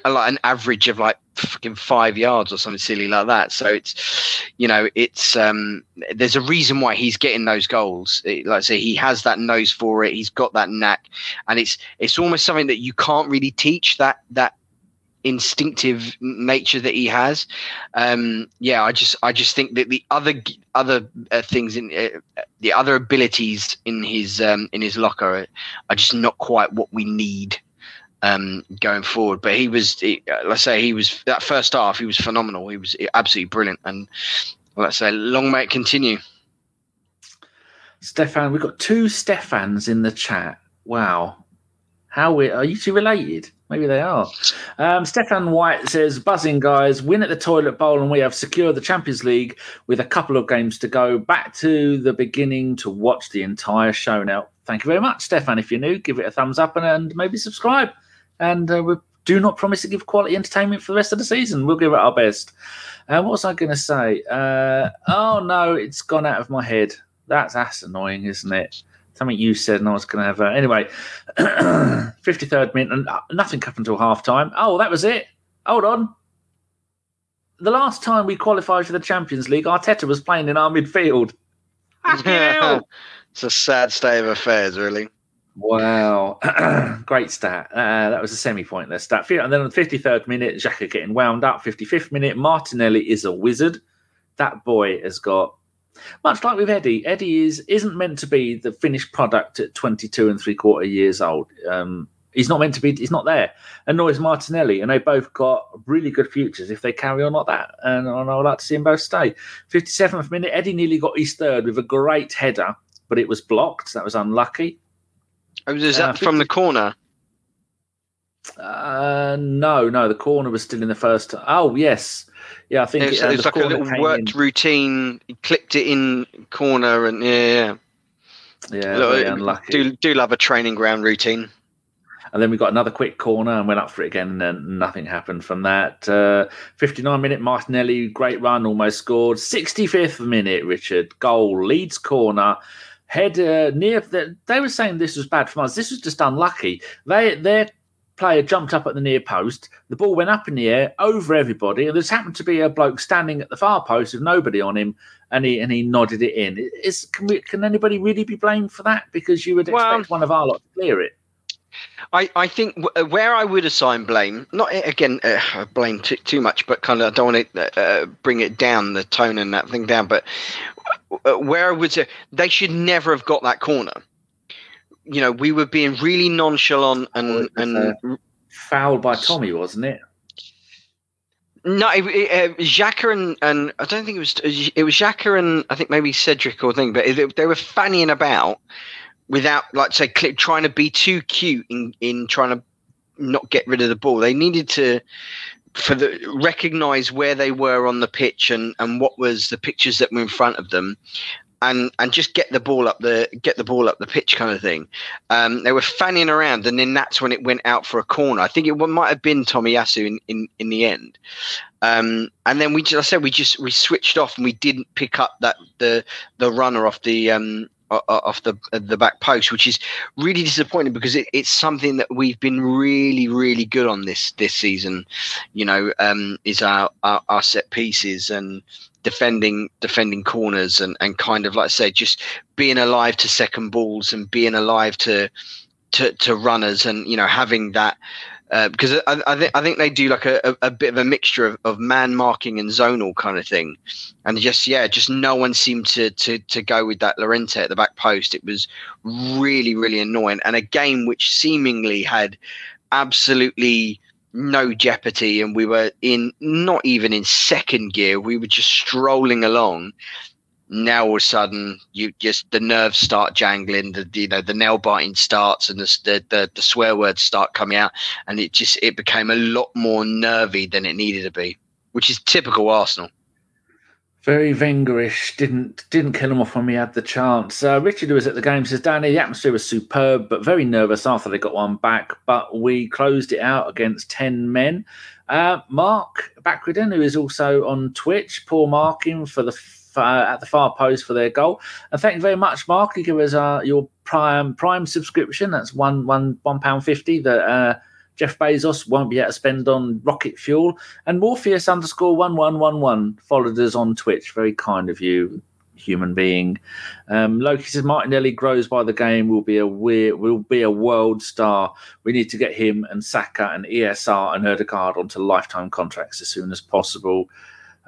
like an average of like fucking five yards or something silly like that. So it's, you know, it's um, there's a reason why he's getting those goals. It, like I say, he has that nose for it. He's got that knack, and it's it's almost something that you can't really teach that that instinctive nature that he has. Um, yeah, I just I just think that the other other uh, things in uh, the other abilities in his um, in his locker are, are just not quite what we need um, going forward. But he was, he, let's say, he was that first half. He was phenomenal. He was absolutely brilliant, and let's say, long may it continue. Stefan, we've got two Stefans in the chat. Wow, how we are you two related? Maybe they are. Um, Stefan White says, buzzing guys, win at the toilet bowl, and we have secured the Champions League with a couple of games to go. Back to the beginning to watch the entire show now. Thank you very much, Stefan. If you're new, give it a thumbs up and, and maybe subscribe. And uh, we do not promise to give quality entertainment for the rest of the season. We'll give it our best. Uh, what was I going to say? Uh, oh, no, it's gone out of my head. That's, that's annoying, isn't it? something you said, and I was going to have. Uh, anyway, 53rd minute, and uh, nothing happened until half time. Oh, that was it. Hold on. The last time we qualified for the Champions League, Arteta was playing in our midfield. it's a sad state of affairs, really. Wow, great stat. Uh, that was a semi-pointless stat. And then on the 53rd minute, Xhaka getting wound up. 55th minute, Martinelli is a wizard. That boy has got much like with Eddie, Eddie is isn't meant to be the finished product at 22 and three quarter years old. Um, he's not meant to be. He's not there. And nor is Martinelli, and they both got really good futures if they carry on like that. And, and I would like to see them both stay. 57th minute, Eddie nearly got his third with a great header, but it was blocked. That was unlucky. Oh, was that uh, from the corner? Uh, no, no, the corner was still in the first. Oh, yes. Yeah, I think it, it, was like a little worked in. routine. He clipped it in corner, and yeah, yeah, Look, unlucky. Do do love a training ground routine. And then we got another quick corner and went up for it again, and then nothing happened from that. Uh, 59 minute Martinelli, great run, almost scored. 65th minute, Richard, goal, Leeds corner. Head uh, near. The, they were saying this was bad from us. This was just unlucky. They their player jumped up at the near post. The ball went up in the air over everybody, and there's happened to be a bloke standing at the far post with nobody on him, and he and he nodded it in. Is can we, can anybody really be blamed for that? Because you would expect well, one of our lot to clear it. I, I think w- where I would assign blame, not again uh, blame too, too much, but kind of I don't want to uh, bring it down, the tone and that thing down. But uh, where I would say they should never have got that corner you know, we were being really nonchalant and and uh, fouled by Tommy, wasn't it? No, it, it, uh, Xhaka and, and I don't think it was it was Xhaka and I think maybe Cedric or thing, but it, they were fannying about without like say trying to be too cute in in trying to not get rid of the ball. They needed to for the recognize where they were on the pitch and and what was the pictures that were in front of them and and just get the ball up the get the ball up the pitch kind of thing. Um, they were fanning around, and then that's when it went out for a corner. I think it might have been Tomiyasu in, in, in the end. Um, and then we just, I said we just we switched off and we didn't pick up that the the runner off the um, off the the back post, which is really disappointing because it, it's something that we've been really really good on this this season. You know, um, is our, our, our set pieces and defending defending corners and and kind of like I say, just being alive to second balls and being alive to to, to runners and you know having that uh, because I, I, think I think they do like a, a, bit of a mixture of, of man marking and zonal kind of thing, and just yeah, just no one seemed to to to go with that Llorente at the back post. It was really really annoying, and a game which seemingly had absolutely no jeopardy, and we were in not even in second gear. We were just strolling along, now all of a sudden you just the nerves start jangling the you know the nail biting starts and the, the the, the swear words start coming out and it just it became a lot more nervy than it needed to be which is typical arsenal very Wengerish. Didn't didn't kill him off when we had the chance. Uh, Richard, who was at the game, says, "Danny, the atmosphere was superb, but very nervous after they got one back. But we closed it out against ten men." Uh, Mark Backriden, who is also on Twitch, poor marking for the uh, at the far post for their goal. And thank you very much, Mark. You give us uh, your prime prime subscription. That's one one one pound fifty that uh, Jeff Bezos won't be able to spend on rocket fuel. And Morpheus underscore one one one one followed us on Twitch. Very kind of you. human being. Um, Loki says Martinelli grows by the game. Will be a weird, will be a world star. We need to get him and Saka and ESR and Odegaard onto lifetime contracts as soon as possible.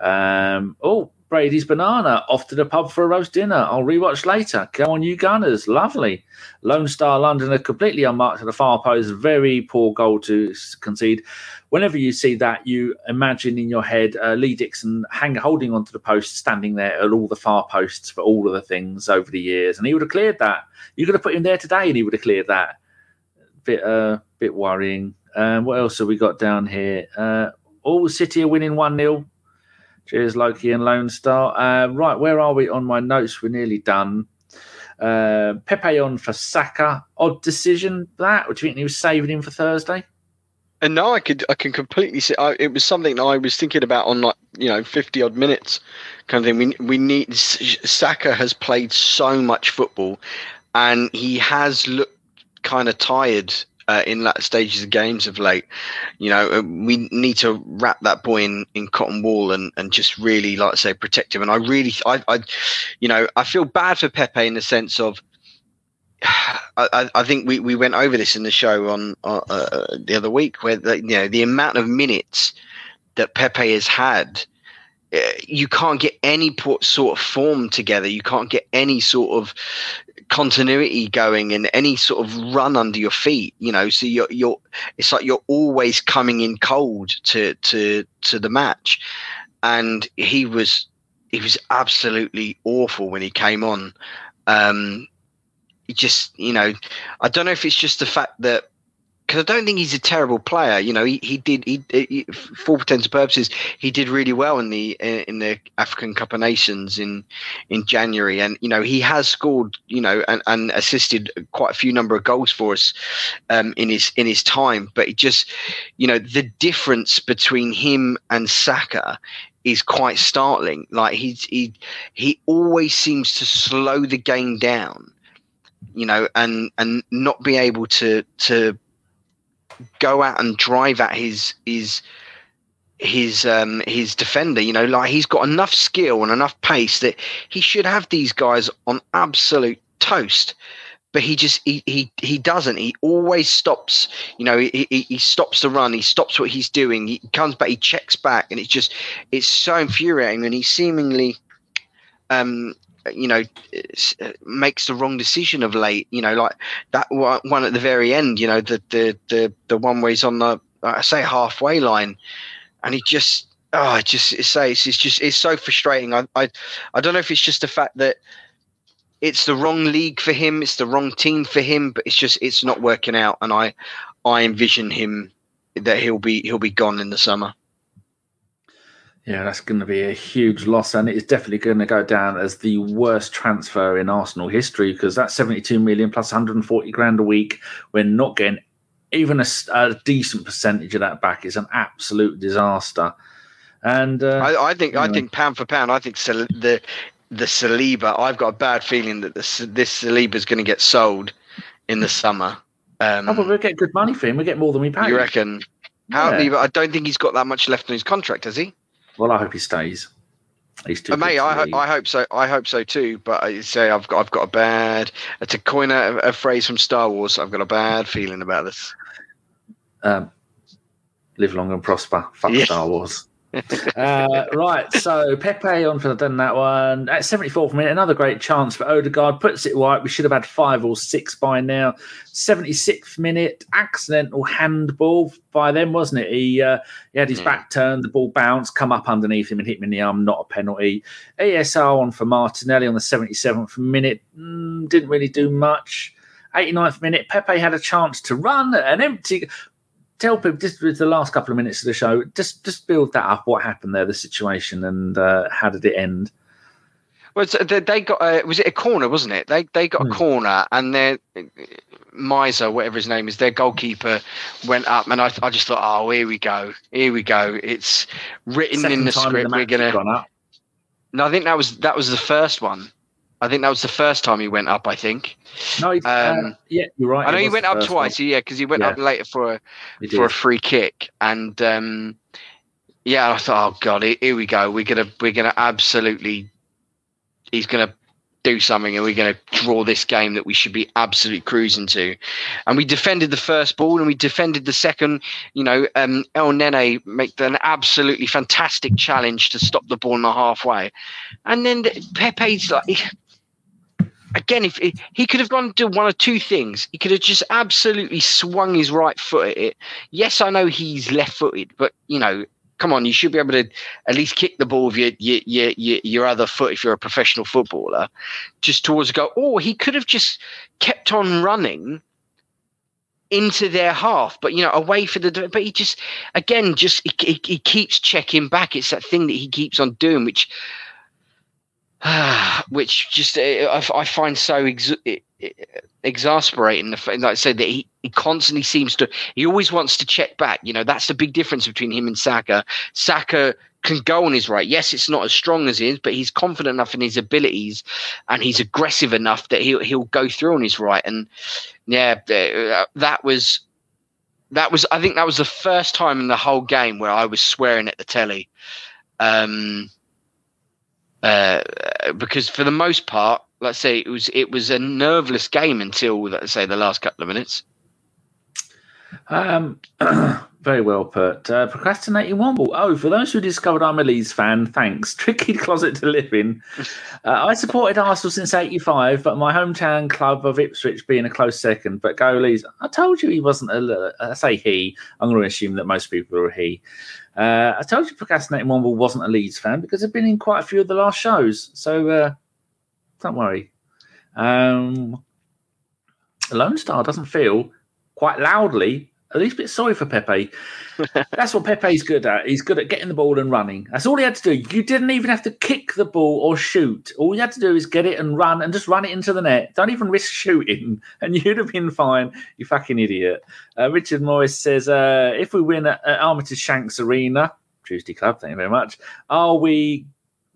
Um, oh, Brady's Banana off to the pub for a roast dinner. I'll rewatch later. Go on, you Gunners. Lovely. Lone Star London are completely unmarked at the far post. Very poor goal to concede. Whenever you see that, you imagine in your head uh, Lee Dixon hang, holding onto the post, standing there at all the far posts for all of the things over the years. And he would have cleared that. You could have put him there today and he would have cleared that. Bit, uh, bit worrying. Um, what else have we got down here? Uh, all City are winning 1 0 Cheers, Loki and Lone Star. Uh, right, where are we on my notes? We're nearly done. Uh, Pepe on for Saka. Odd decision that. Do you think he was saving him for Thursday? And now I could I can completely see. I, it was something I was thinking about on like you know fifty odd minutes, kind of thing. We we need Saka has played so much football, and he has looked kind of tired uh, in that stages of games of late. You know, uh, we need to wrap that boy in, in cotton wool and, and just really, like I say, protect him. And I really, I, I, you know, I feel bad for Pepe in the sense of, I, I think we, we went over this in the show on uh, uh, the other week where the, you know the amount of minutes that Pepe has had uh, you can't get any sort of form together. You can't get any sort of continuity going and any sort of run under your feet you know so you're you're it's like you're always coming in cold to to to the match. And he was he was absolutely awful when he came on. Um he just you know i don't know if it's just the fact that because I don't think he's a terrible player. You know, he, he did he, he for all intents and purposes he did really well in the in the African Cup of Nations in in January, and you know he has scored you know and, and assisted quite a few number of goals for us um, in his in his time. But it just you know the difference between him and Saka is quite startling. Like he's he he always seems to slow the game down, you know, and and not be able to to go out and drive at his his his um his defender you know like he's got enough skill and enough pace that he should have these guys on absolute toast. But he just he he, he doesn't. He always stops you know he, he, he stops the run. He stops what he's doing. He comes back he checks back and it's just it's so infuriating and he seemingly um you know uh, makes the wrong decision of late you know like that one at the very end you know the the the, the one where he's on the i say halfway line. And he just oh it just it's, it's, it's just it's so frustrating. I, I i don't know if it's just the fact that it's the wrong league for him it's the wrong team for him but it's just it's not working out. And i i envision him that he'll be he'll be gone in the summer yeah, that's going to be a huge loss, and it's definitely going to go down as the worst transfer in Arsenal history because that's 72 million plus 140 grand a week, we're not getting even a, a decent percentage of that back. It's an absolute disaster. And uh, I, I, think, I think pound for pound, I think the the Saliba. I've got a bad feeling that this this Saliba is going to get sold in the summer. Um, oh, but we'll get good money for him. we'll get more than we pay. You reckon? How? Yeah. I don't think he's got that much left on his contract, has he? Well, I hope he stays. He's too. Uh, mate, I, I hope so. I hope so too. But I say I've got I've got a bad to coin a, a phrase from Star Wars. I've got a bad feeling about this. Um, live long and prosper. Fuck. Star Wars uh, right, so Pepe on for done that one at 74th minute. Another great chance for Odegaard puts it right. We should have had five or six by now. 76th minute, accidental handball by them, wasn't it? He uh, he had his back turned, the ball bounced, come up underneath him and hit him in the arm. Not a penalty. ESR on for Martinelli on the 77th minute. Mm, didn't really do much. 89th minute, Pepe had a chance to run an empty tell people just with the last couple of minutes of the show, just just build that up. What happened there, the situation, and uh, how did it end? Well, they got a, was it a corner, wasn't it? They they got a hmm. corner, and their Meslier, whatever his name is, their goalkeeper went up, and I, I just thought, oh, here we go, here we go. It's written Second in the script. The we're gonna. No, I think that was that was the first one. I think that was the first time he went up. I think. No, um, uh, yeah, you're right. I know he went up twice. One. Yeah, because he went yeah. up later for a he for did. a free kick, and um, yeah, I thought, oh god, here we go. We're gonna we're gonna absolutely he's going to do something and we're going to draw this game that we should be absolutely cruising to. And we defended the first ball and we defended the second. You know, um, Elneny make an absolutely fantastic challenge to stop the ball in the halfway. And then Pepe's like, again, if he could have gone to one or two things, he could have just absolutely swung his right foot at it. Yes, I know he's left footed, but you know, come on, you should be able to at least kick the ball with your your your, your other foot if you're a professional footballer, just towards a goal. Or he could have just kept on running into their half, but you know, away for the. But he just, again, just he, he, he keeps checking back. It's that thing that he keeps on doing, which, which just I, I find so ex- exasperating. Like I said, that he, he constantly seems to, he always wants to check back. You know, that's the big difference between him and Saka. Saka can go on his right. Yes, it's not as strong as his, but he's confident enough in his abilities and he's aggressive enough that he'll, he'll go through on his right. And yeah, uh, that was, that was, I think that was the first time in the whole game where I was swearing at the telly. Um, uh, because for the most part, let's say it was it was a nerveless game until let's say the last couple of minutes. Um, very well put. Uh, procrastinating Womble. Oh, for those who discovered I'm a Leeds fan, thanks. Tricky closet to live in. Uh, I supported Arsenal since '85, but my hometown club of Ipswich being a close second. But go Leeds. I told you he wasn't a. I say he. I'm going to assume that most people are he. Uh, I told you Procrastinating Womble wasn't a Leeds fan because I've been in quite a few of the last shows. So uh, don't worry. Um, Lone Star doesn't feel quite loudly at least a bit sorry for Pepe. That's what Pepe's good at. He's good at getting the ball and running. That's all he had to do. You didn't even have to kick the ball or shoot. All you had to do is get it and run and just run it into the net. Don't even risk shooting, and you'd have been fine. You fucking idiot. Uh, Richard Morris says, uh, if we win at, at Armitage Shanks Arena, Tuesday Club, thank you very much, are we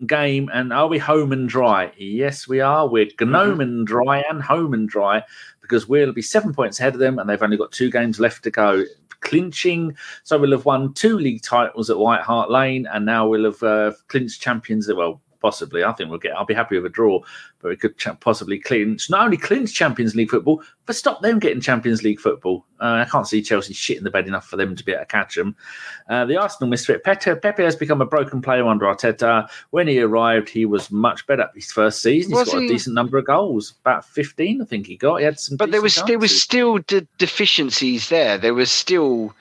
game and are we home and dry? Yes, we are. We're gnome mm-hmm. and dry and home and dry because we'll be seven points ahead of them and they've only got two games left to go. Clinching, so we'll have won two league titles at White Hart Lane, and now we'll have uh, clinched champions. Well, possibly. I think we'll get. I'll be happy with a draw, but we could ch- possibly clinch not only clinch Champions League football, but stop them getting Champions League football. Uh, I can't see Chelsea shit in the bed enough for them to be able to catch them. Uh, the Arsenal misfit Pepe, Pepe has become a broken player under Arteta. When he arrived, he was much better. His first season, he's was got he... a decent number of goals, about fifteen, I think he got. He had some, but there was chances. there was still de- deficiencies there. There was still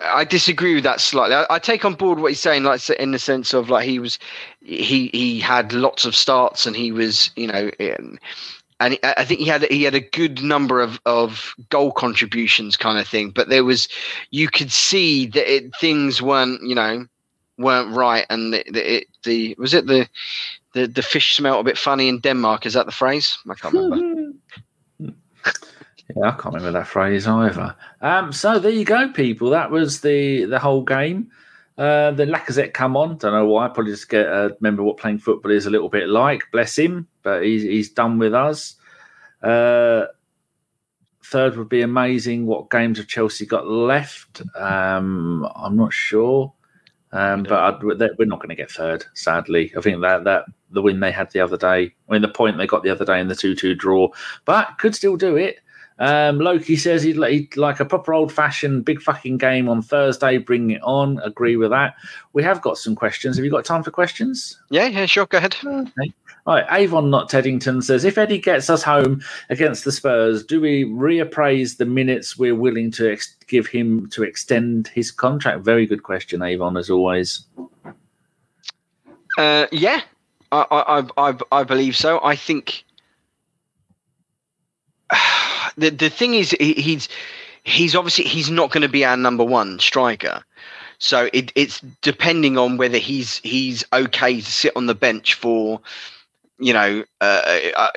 I disagree with that slightly. I, I, take on board what he's saying, like in the sense of like he was, he he had lots of starts and he was, you know, in, and I think he had he had a good number of of goal contributions, kind of thing. But there was, you could see that it, things weren't, you know, weren't right, and the, the, it, the was it the the the fish smelt a bit funny in Denmark. Is that the phrase? I can't remember. Yeah, I can't remember that phrase either. Um, so there you go, people. That was the the whole game. Uh, the Lacazette come on. Don't know why. Probably just get uh, remember what playing football is a little bit like. Bless him, but he's he's done with us. Uh, third would be amazing. What games have Chelsea got left? Um, I'm not sure, um, but I'd, we're not going to get third. Sadly, I think that that the win they had the other day, I mean the point they got the other day in the two-two draw, but could still do it. Um, Loki says he'd, he'd, like a proper old fashioned big fucking game on Thursday. Bring it on. Agree with that. We have got some questions. Have you got time for questions? Yeah, yeah, sure. Go ahead. Okay. All right. Avon Not Teddington says if Eddie gets us home against the Spurs, do we reappraise the minutes we're willing to ex- give him to extend his contract? Very good question, Avon, as always. Uh, yeah, I, I, I, I believe so. I think the the thing is, he's he's obviously he's not going to be our number one striker. So it, it's depending on whether he's he's okay to sit on the bench for, you know, uh, a, uh,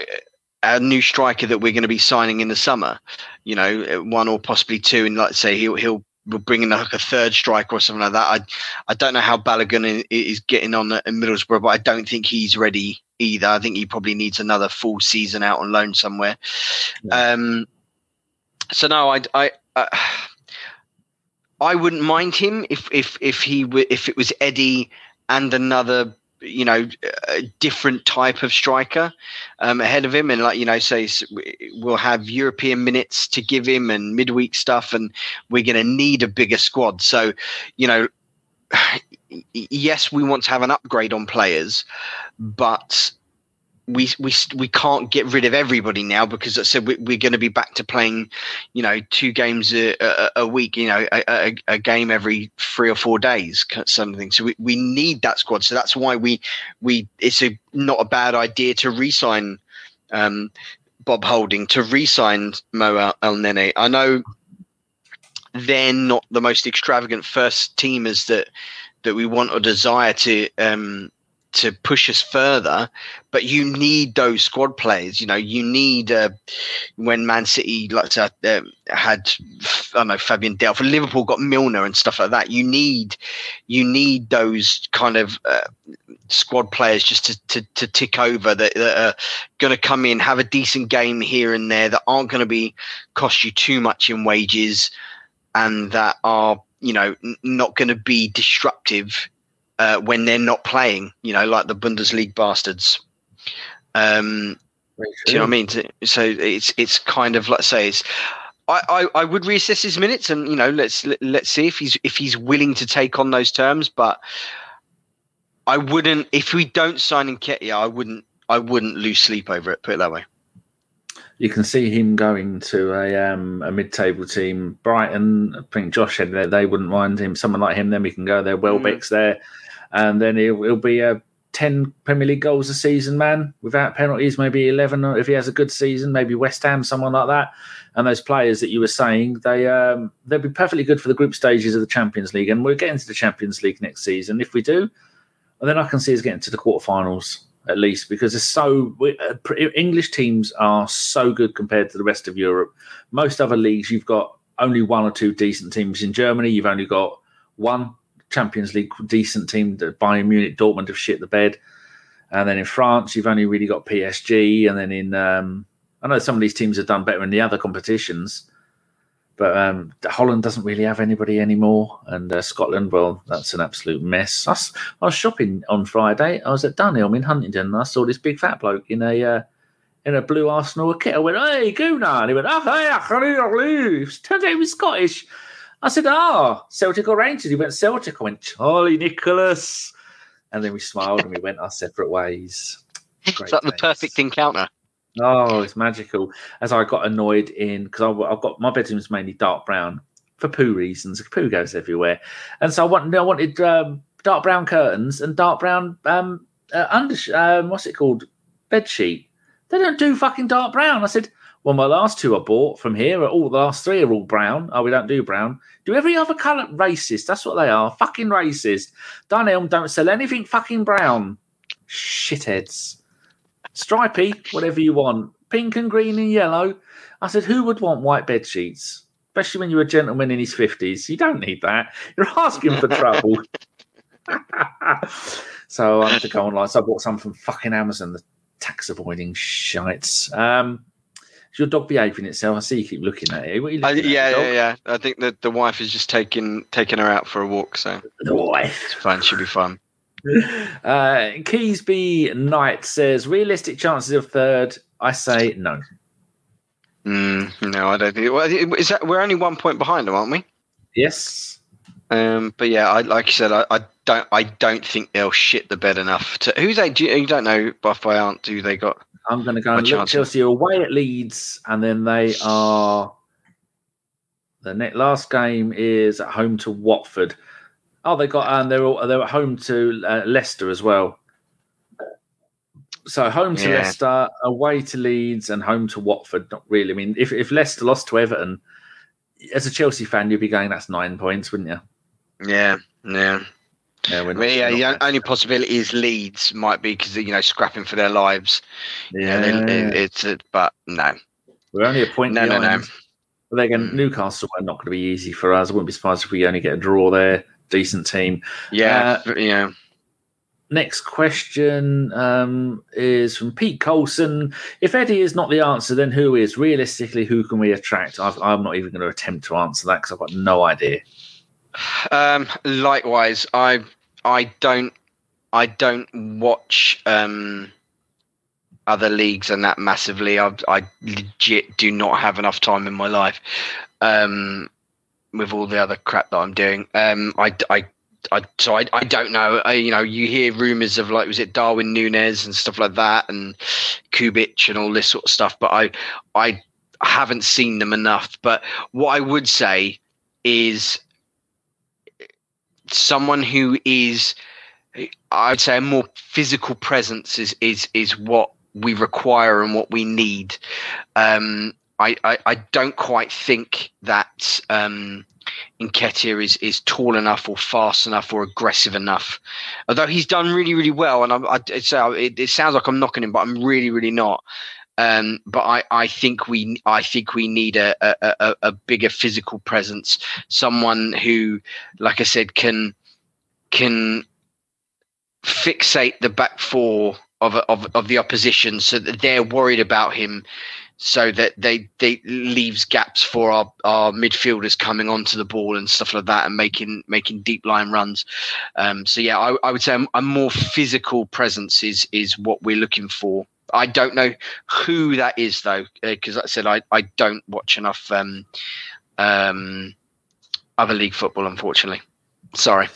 a new striker that we're going to be signing in the summer. You know, one or possibly two, and let's say he'll he'll bring in like a third striker or something like that. I I don't know how Balogun is getting on in Middlesbrough, but I don't think he's ready either. I think he probably needs another full season out on loan somewhere. Yeah. Um, so no, I, I, uh, I wouldn't mind him if if if he if it was Eddie and another you know, a different type of striker um, ahead of him, and like you know, say we'll have European minutes to give him and midweek stuff, and we're going to need a bigger squad. So, you know, yes, we want to have an upgrade on players, but we we we can't get rid of everybody now because I said we, are going to be back to playing, you know, two games a, a, a week, you know, a, a, a, game every three or four days, something. So we, we need that squad. So that's why we we it's a not a bad idea to re-sign um, Bob Holding to re-sign Mo Elneny. I know they're not the most extravagant first teamers that that we want or desire to um, to push us further. But you need those squad players. You know, you need uh, when Man City like uh, had I don't know Fabian Delph, Liverpool got Milner and stuff like that. You need you need those kind of uh, squad players just to, to, to tick over that, that are going to come in, have a decent game here and there that aren't going to be cost you too much in wages and that are you know not going to be disruptive uh, when they're not playing, you know, like the Bundesliga bastards. Um, do you know what I mean? So it's it's kind of let's say it's. I, I, I would reassess his minutes and you know let's let's see if he's if he's willing to take on those terms, but I wouldn't if we don't sign Nketiah, I wouldn't I wouldn't lose sleep over it. Put it that way you can see him going to a um, a mid table team. Brighton, I think Josh said that they wouldn't mind him. Someone like him, then we can go there. Welbeck's mm. there and then he'll, he'll be a 10 Premier League goals a season man without penalties, maybe 11 if he has a good season, maybe West Ham, someone like that. And those players that you were saying, they um, they'll be perfectly good for the group stages of the Champions League. And we're getting to the Champions League next season. If we do, And then I can see us getting to the quarterfinals at least because it's so uh, English teams are so good compared to the rest of Europe. Most other leagues, you've got only one or two decent teams. In Germany, you've only got one Champions League decent team. Bayern Munich, Dortmund have shit the bed. And then in France, you've only really got PSG. And then in, um, I know some of these teams have done better in the other competitions, but um, Holland doesn't really have anybody anymore. And uh, Scotland, well, that's an absolute mess. I was, I was, shopping on Friday. I was at Dunelm in Huntingdon, and I saw this big fat bloke in a uh, in a blue Arsenal kit. I went, "Hey, Gooner!" And he went, "Oh, hey, I out he was Scottish. I said, Ah, oh, Celtic or Rangers? He went, Celtic. I went, Charlie Nicholas. And then we smiled and we went our separate ways. Great Is that days. the perfect encounter? Oh, it's magical. As I got annoyed in, because I've got my bedroom's mainly dark brown for poo reasons. Poo goes everywhere. And so I wanted, I wanted um, dark brown curtains and dark brown um, uh, under, um, what's it called? Bed sheet. They don't do fucking dark brown. I said, well, my last two I bought from here are all the last three are all brown. Oh, we don't do brown. Do every other colour racist. That's what they are. Fucking racist. Dunelm don't sell anything fucking brown. Shitheads. Stripy, whatever you want. Pink and green and yellow. I said, who would want white bed sheets? Especially when you're a gentleman in his fifties. You don't need that. You're asking for trouble. so I had to go online. So I bought some from fucking Amazon, the tax avoiding shites. Um, your dog behaving itself? I see you keep looking at it. Looking Uh, yeah, yeah, yeah. I think that the wife is just taking taking her out for a walk. So the wife, it's fine. Should be fun. Uh, Keysby Knight says realistic chances of third. I say no. Mm, no, I don't think. Well, is that we're only one point behind them, aren't we? Yes. Um, but yeah, I, like you said, I, I, don't, I don't think they'll shit the bed enough. To who's they? Do you, you don't know, Buff by Aunt, who they got? I'm going to go and look Chelsea away at Leeds, and then they are. The next last game is at home to Watford. Oh, they got and they're all, they're at home to uh, Leicester as well. So home to yeah. Leicester, away to Leeds, and home to Watford. Not really. I mean, if if Leicester lost to Everton, as a Chelsea fan, you'd be going, "That's nine points, wouldn't you?" Yeah, yeah. Yeah, I mean, yeah, the only possibility is Leeds might be because you know scrapping for their lives. Yeah, it, it's a, but no, we're only a point. No, behind. no, no. But again, Newcastle are not going to be easy for us. I wouldn't be surprised if we only get a draw there. Decent team. Yeah, uh, yeah. Next question um, is from Pete Colson. If Eddie is not the answer, then who is? Realistically, who can we attract? i am not even going to attempt to answer that because I've got no idea. Um, likewise, I I don't I don't watch um, other leagues and that massively. I, I legit do not have enough time in my life um, with all the other crap that I'm doing. Um, I, I, I, so I, I don't know. I, you know, you hear rumors of like, was it Darwin Nunez and stuff like that, and Kubic and all this sort of stuff. But I, I haven't seen them enough. But what I would say is someone who is I'd say a more physical presence is is is what we require and what we need. Um, I, I, I don't quite think that um, is is tall enough or fast enough or aggressive enough. Although he's done really really well, and I, I it, it sounds like I'm knocking him, but I'm really really not. Um, but I, I think we I think we need a, a, a, bigger physical presence, someone who, like I said, can can fixate the back four of of, of the opposition so that they're worried about him so that they they leaves gaps for our, our midfielders coming onto the ball and stuff like that and making making deep line runs. Um, so yeah, I, I would say a, a, more physical presence is is what we're looking for. I don't know who that is though, because like I said, I, I don't watch enough um, um, other league football, unfortunately. Sorry.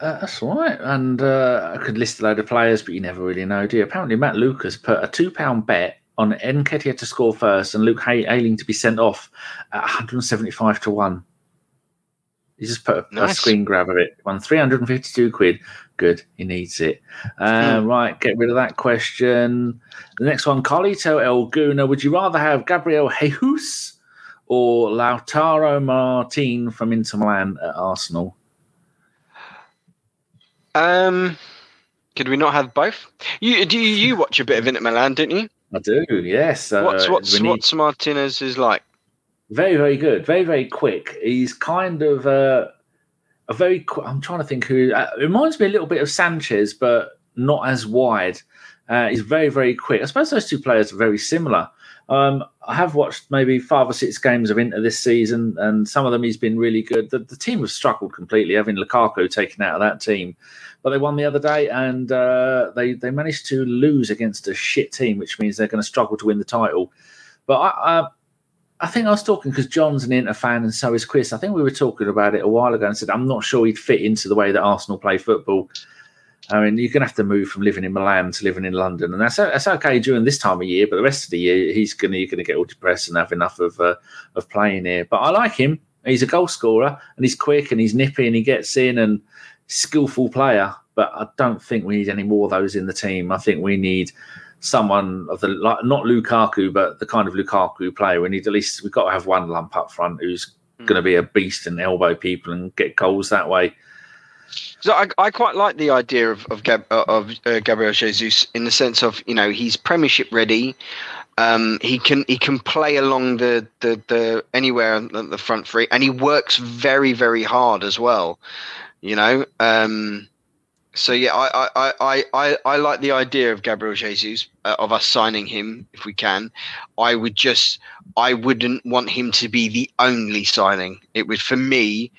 Uh, that's all right. And uh, I could list a load of players, but you never really know, do you? Apparently, Matt Lucas put a £2 bet on Nketiah to score first and Luke Ayling to be sent off at 175 to 1. He just put a, nice. a, screen grab of it. Won 352 quid. Good. He needs it. Uh, mm. Right. Get rid of that question. The next one Carlito El Guna. Would you rather have Gabriel Jesus or Lautaro Martin from Inter Milan at Arsenal? Um, could we not have both? You do you, you watch a bit of Inter Milan, don't you? I do. Yes. Uh, what's what's need... what's Martinez is like? Very very good. Very very quick. He's kind of uh, a very. I'm trying to think who. Uh, reminds me a little bit of Sanchez, but not as wide. Uh, he's very very quick. I suppose those two players are very similar. Um, I have watched maybe five or six games of Inter this season, and some of them he's been really good. The, the team have struggled completely, having Lukaku taken out of that team, but they won the other day, and uh, they they managed to lose against a shit team, which means they're going to struggle to win the title. But I, I, think I was talking because John's an Inter fan, and so is Chris. I think we were talking about it a while ago, and said I'm not sure he'd fit into the way that Arsenal play football. I mean, you're going to have to move from living in Milan to living in London, and that's that's okay during this time of year. But the rest of the year, he's going to you're going to get all depressed and have enough of uh, of playing here. But I like him. He's a goal scorer, and he's quick, and he's nippy, and he gets in, and skillful player. But I don't think we need any more of those in the team. I think we need someone of the like not Lukaku, but the kind of Lukaku player. We need at least we've got to have one lump up front who's mm. going to be a beast and elbow people and get goals that way. So I, I quite like the idea of of, Gab, uh, of uh, Gabriel Jesus in the sense of you know he's Premiership ready. Um, he can he can play along the the, the anywhere on the front three, and he works very very hard as well. You know, um, so yeah, I, I, I, I, I like the idea of Gabriel Jesus uh, of us signing him if we can. I would just I wouldn't want him to be the only signing. It would for me,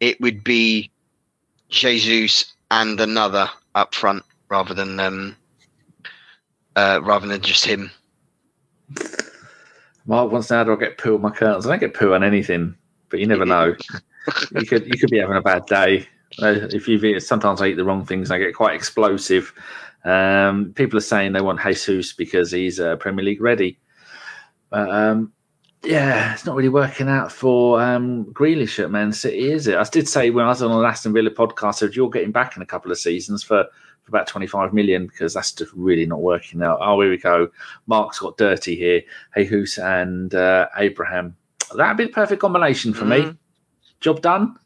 it would be Jesus and another up front rather than um, uh, rather than just him. Mark wants to know do I get poo on my curtains? I don't get poo on anything, but you never know. you could you could be having a bad day. Uh, if you sometimes I eat the wrong things, I get quite explosive. Um, people are saying they want Jesus because he's uh, Premier League ready. But um, yeah, it's not really working out for um, Grealish at Man City, is it? I did say when I was on the Aston Villa podcast, said you're getting back in a couple of seasons for, for about 25 million because that's just really not working out. Oh, here we go. Mark's got dirty here. Jesus and uh, Abraham. That'd be the perfect combination for mm-hmm. me. Job done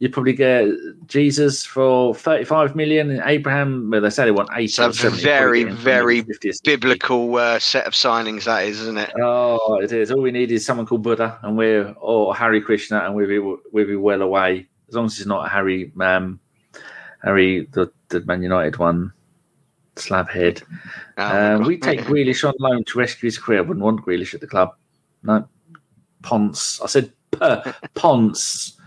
you'd probably get Jesus for 35 million and Abraham, well, they say they want 80. So it's a very, very biblical uh, set of signings, that is, isn't it? Oh, it is. All we need is someone called Buddha and we're, or Harry Krishna, and we'll be, we'll be well away. As long as it's not Harry, um, Harry, the, the Man United one, slab head. Oh, uh, we take Grealish on loan to rescue his career. I wouldn't want Grealish at the club. No. Ponce. I said Ponce.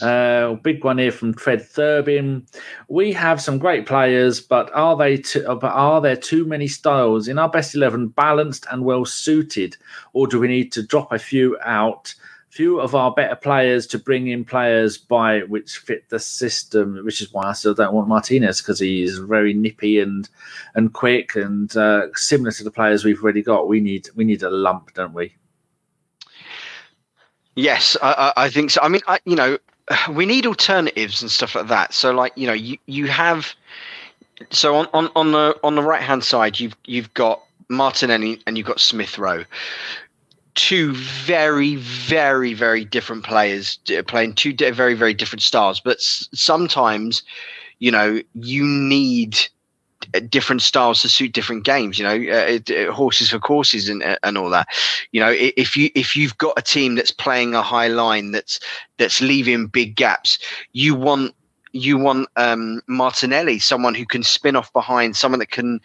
Uh, big one here from Fred Thurbin. We have some great players, but are they? Too, but are there too many styles in our best eleven, balanced and well suited, or do we need to drop a few out? Few of our better players to bring in players by which fit the system, which is why I still don't want Martinez because he's very nippy and and quick and uh, similar to the players we've already got. We need we need a lump, don't we? Yes, I, I think so. I mean, I, you know, we need alternatives and stuff like that. So, like, you know, you, you have so on, on, on the on the right hand side, you've you've got Martinelli and you've got Smith Rowe, two very very very different players playing two very very different styles. But sometimes, you know, you need different styles to suit different games. You know, uh, uh, horses for courses and uh, and all that. You know, if you if you've got a team that's playing a high line that's that's leaving big gaps, you want you want um, Martinelli, someone who can spin off behind, someone that can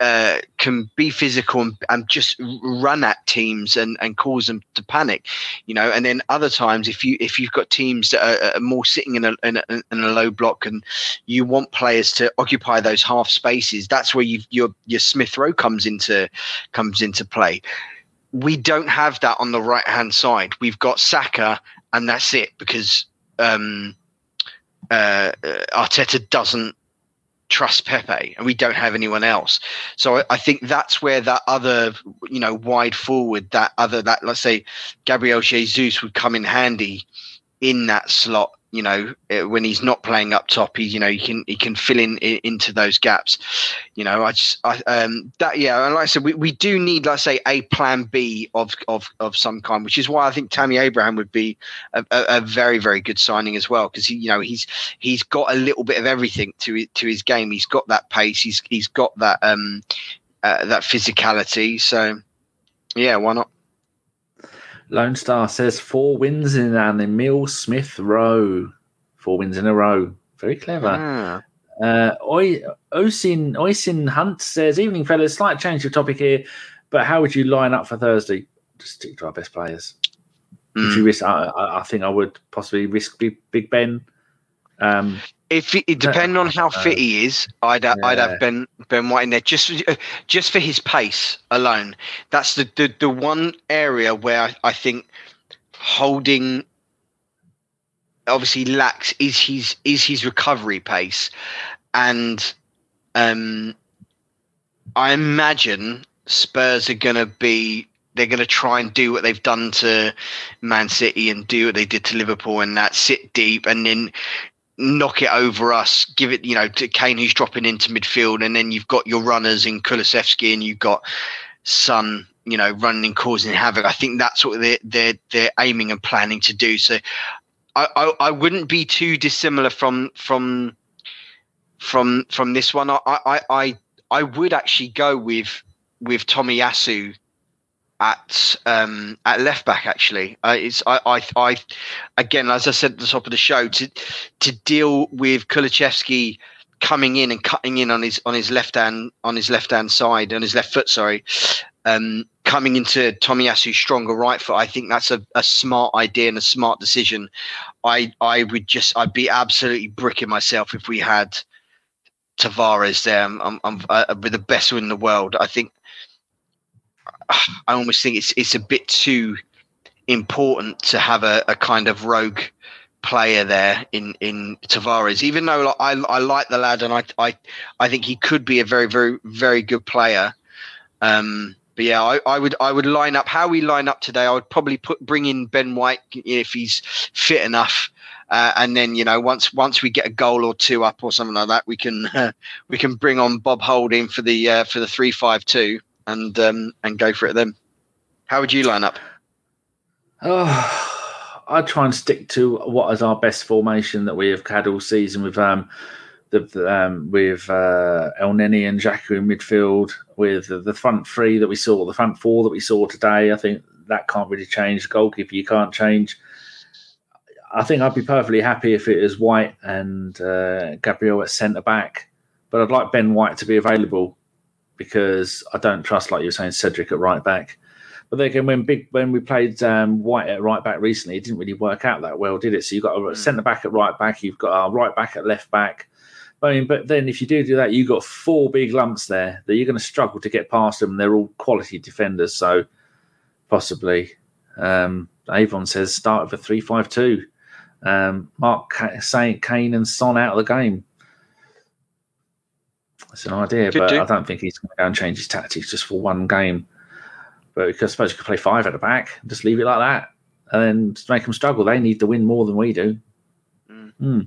uh, can be physical and, and, just run at teams and, and cause them to panic, you know. And then other times, if you if you've got teams that are, are more sitting in a, in a, in a low block and you want players to occupy those half spaces, that's where you your your Smith Rowe comes into comes into play. We don't have that on the right hand side. We've got Saka, and that's it because um, uh, Arteta doesn't trust Pepe and we don't have anyone else. So I, I, think that's where that other, you know, wide forward, that other, that let's say Gabriel Jesus would come in handy in that slot you know eh, when he's not playing up top he you know he can he can fill in, in into those gaps. You know i just i um that yeah and like i said we, we do need let's say a plan b of of of some kind which is why i think tammy abraham would be a, a, a very very good signing as well because he you know he's he's got a little bit of everything to to his game. He's got that pace. He's he's got that um uh, that physicality. So yeah why not Lone Star says four wins in an Emile Smith Rowe. Four wins in a row. Very clever. Ah. Uh, Oisin, Oisin Hunt says, Evening, fellas. Slight change of topic here, but how would you line up for Thursday? Just stick to our best players. Mm. Would you hmm. risk? I, I, think I would possibly risk Big Ben. Um, if it, it depending on how fit he is, I'd yeah. I'd have Ben Ben White in there just just for his pace alone. That's the the, the one area where I, I think holding obviously lacks is his is his recovery pace, and um, I imagine Spurs are going to be they're going to try and do what they've done to Man City and do what they did to Liverpool and that sit deep and then knock it over us, give it, you know, to Kane who's dropping into midfield, and then you've got your runners in Kulusevski and you've got Son, you know, running and causing havoc. I think that's what they're they're they're aiming and planning to do. So I, I, I wouldn't be too dissimilar from from from from this one. I I I, I would actually go with with Tomiyasu at um, at left back. Actually, uh, it's I, I I again as I said at the top of the show to to deal with Kulusevski coming in and cutting in on his on his left hand on his left hand side on his left foot. Sorry. Um, coming into Tomiyasu's stronger right foot, I think that's a, a smart idea and a smart decision. I I would just I'd be absolutely bricking myself if we had Tavares there. I'm, I'm, I'm uh, with the best in the world. I think I almost think it's it's a bit too important to have a, a kind of rogue player there in in Tavares. Even though like, I I like the lad and I I I think he could be a very very very good player. Um, but yeah, I, I would I would line up how we line up today. I would probably put bring in Ben White if he's fit enough. Uh, and then you know once once we get a goal or two up or something like that, we can uh, we can bring on Bob Holding for the uh, for the three five two and um, and go for it then. How would you line up? Oh, I'd try and stick to what is our best formation that we have had all season with um, the, um, with uh, Elneny and Xhaka in midfield, with the, the front three that we saw, the front four that we saw today. I think that can't really change. The goalkeeper you can't change. I think I'd be perfectly happy if it is White and uh, Gabriel at centre back, but I'd like Ben White to be available because I don't trust, like you were saying, Cedric at right back. But then again, when big when we played um, White at right back recently, it didn't really work out that well, did it? So you've got a Mm. centre back at right back, you've got a right back at left back. I mean, but then if you do do that, you've got four big lumps there that you're going to struggle to get past them. They're all quality defenders, so possibly. Um, Avon says start with a three-five-two. Um, Mark Kane and Son out of the game. That's an idea, Could but do. I don't think he's going to go and change his tactics just for one game. But because I suppose you could play five at the back, just leave it like that, and then make them struggle. They need to win more than we do. Mm. Hmm.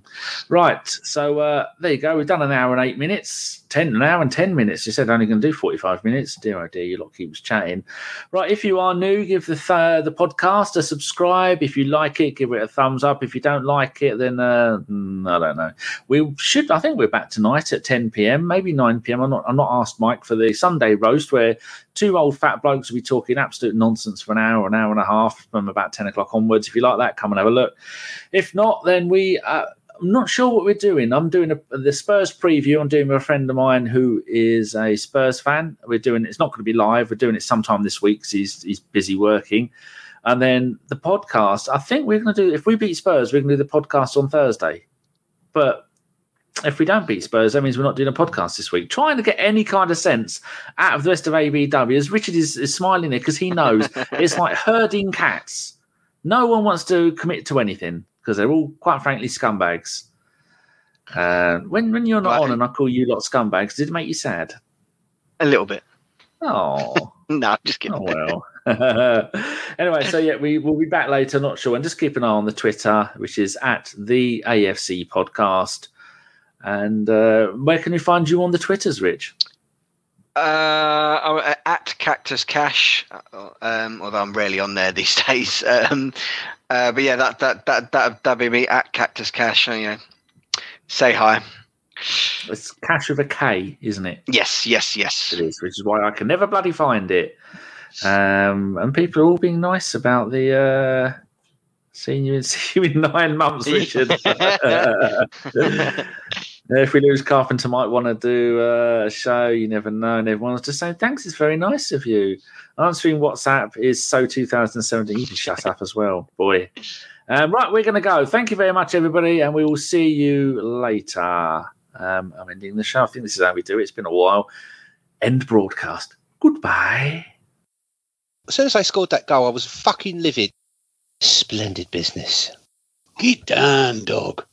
Right, so uh, there you go. We've done an hour and eight minutes, ten an hour and ten minutes. You said only going to do forty-five minutes. Dear oh dear, you lot keeps chatting. Right, if you are new, give the th- the podcast a subscribe. If you like it, give it a thumbs up. If you don't like it, then uh, mm, I don't know. We should. I think we're back tonight at ten p.m. Maybe nine p.m. I'm not. I'm not asked Mike for the Sunday roast where two old fat blokes will be talking absolute nonsense for an hour, an hour and a half from about ten o'clock onwards. If you like that, come and have a look. If not, then we. Uh, I'm not sure what we're doing. I'm doing a, the Spurs preview. I'm doing with a friend of mine who is a Spurs fan. We're doing it's not going to be live. We're doing it sometime this week 'cause he's he's busy working. And then the podcast. I think we're going to do if we beat Spurs, we're going to do the podcast on Thursday. But if we don't beat Spurs, that means we're not doing a podcast this week. Trying to get any kind of sense out of the rest of ABW. As Richard is, is smiling there because he knows it's like herding cats. No one wants to commit to anything because they're all, quite frankly, scumbags. Uh, when when you're not Right. on and I call you lot scumbags, did it make you sad? A little bit. Oh, No, just kidding. oh well. anyway, so yeah, we will be back later. Not sure, and just keep an eye on the Twitter, which is at the AFC Podcast. And uh, where can we find you on the Twitters, Rich? Uh, at Cactus Cash, uh, um, although I'm rarely on there these days. Um, uh, but yeah, that that that that that'd be me at Cactus Cash. uh, You know, say hi. It's Cash with a K, isn't it? Yes, yes, yes. It is, which is why I can never bloody find it. Um, and people are all being nice about the uh, seeing you in, see you in nine months, Richard. if we lose Carpenter, might want to do uh, a show. You never know. And everyone's just saying thanks. It's very nice of you. Answering WhatsApp is so 2017. You can shut up as well, boy. Um, right, we're going to go. Thank you very much, everybody, and we will see you later. Um, I'm ending the show. I think this is how we do it. It's been a while. End broadcast. Goodbye. As soon as I scored that goal, I was fucking livid. Splendid business. Get down, dog.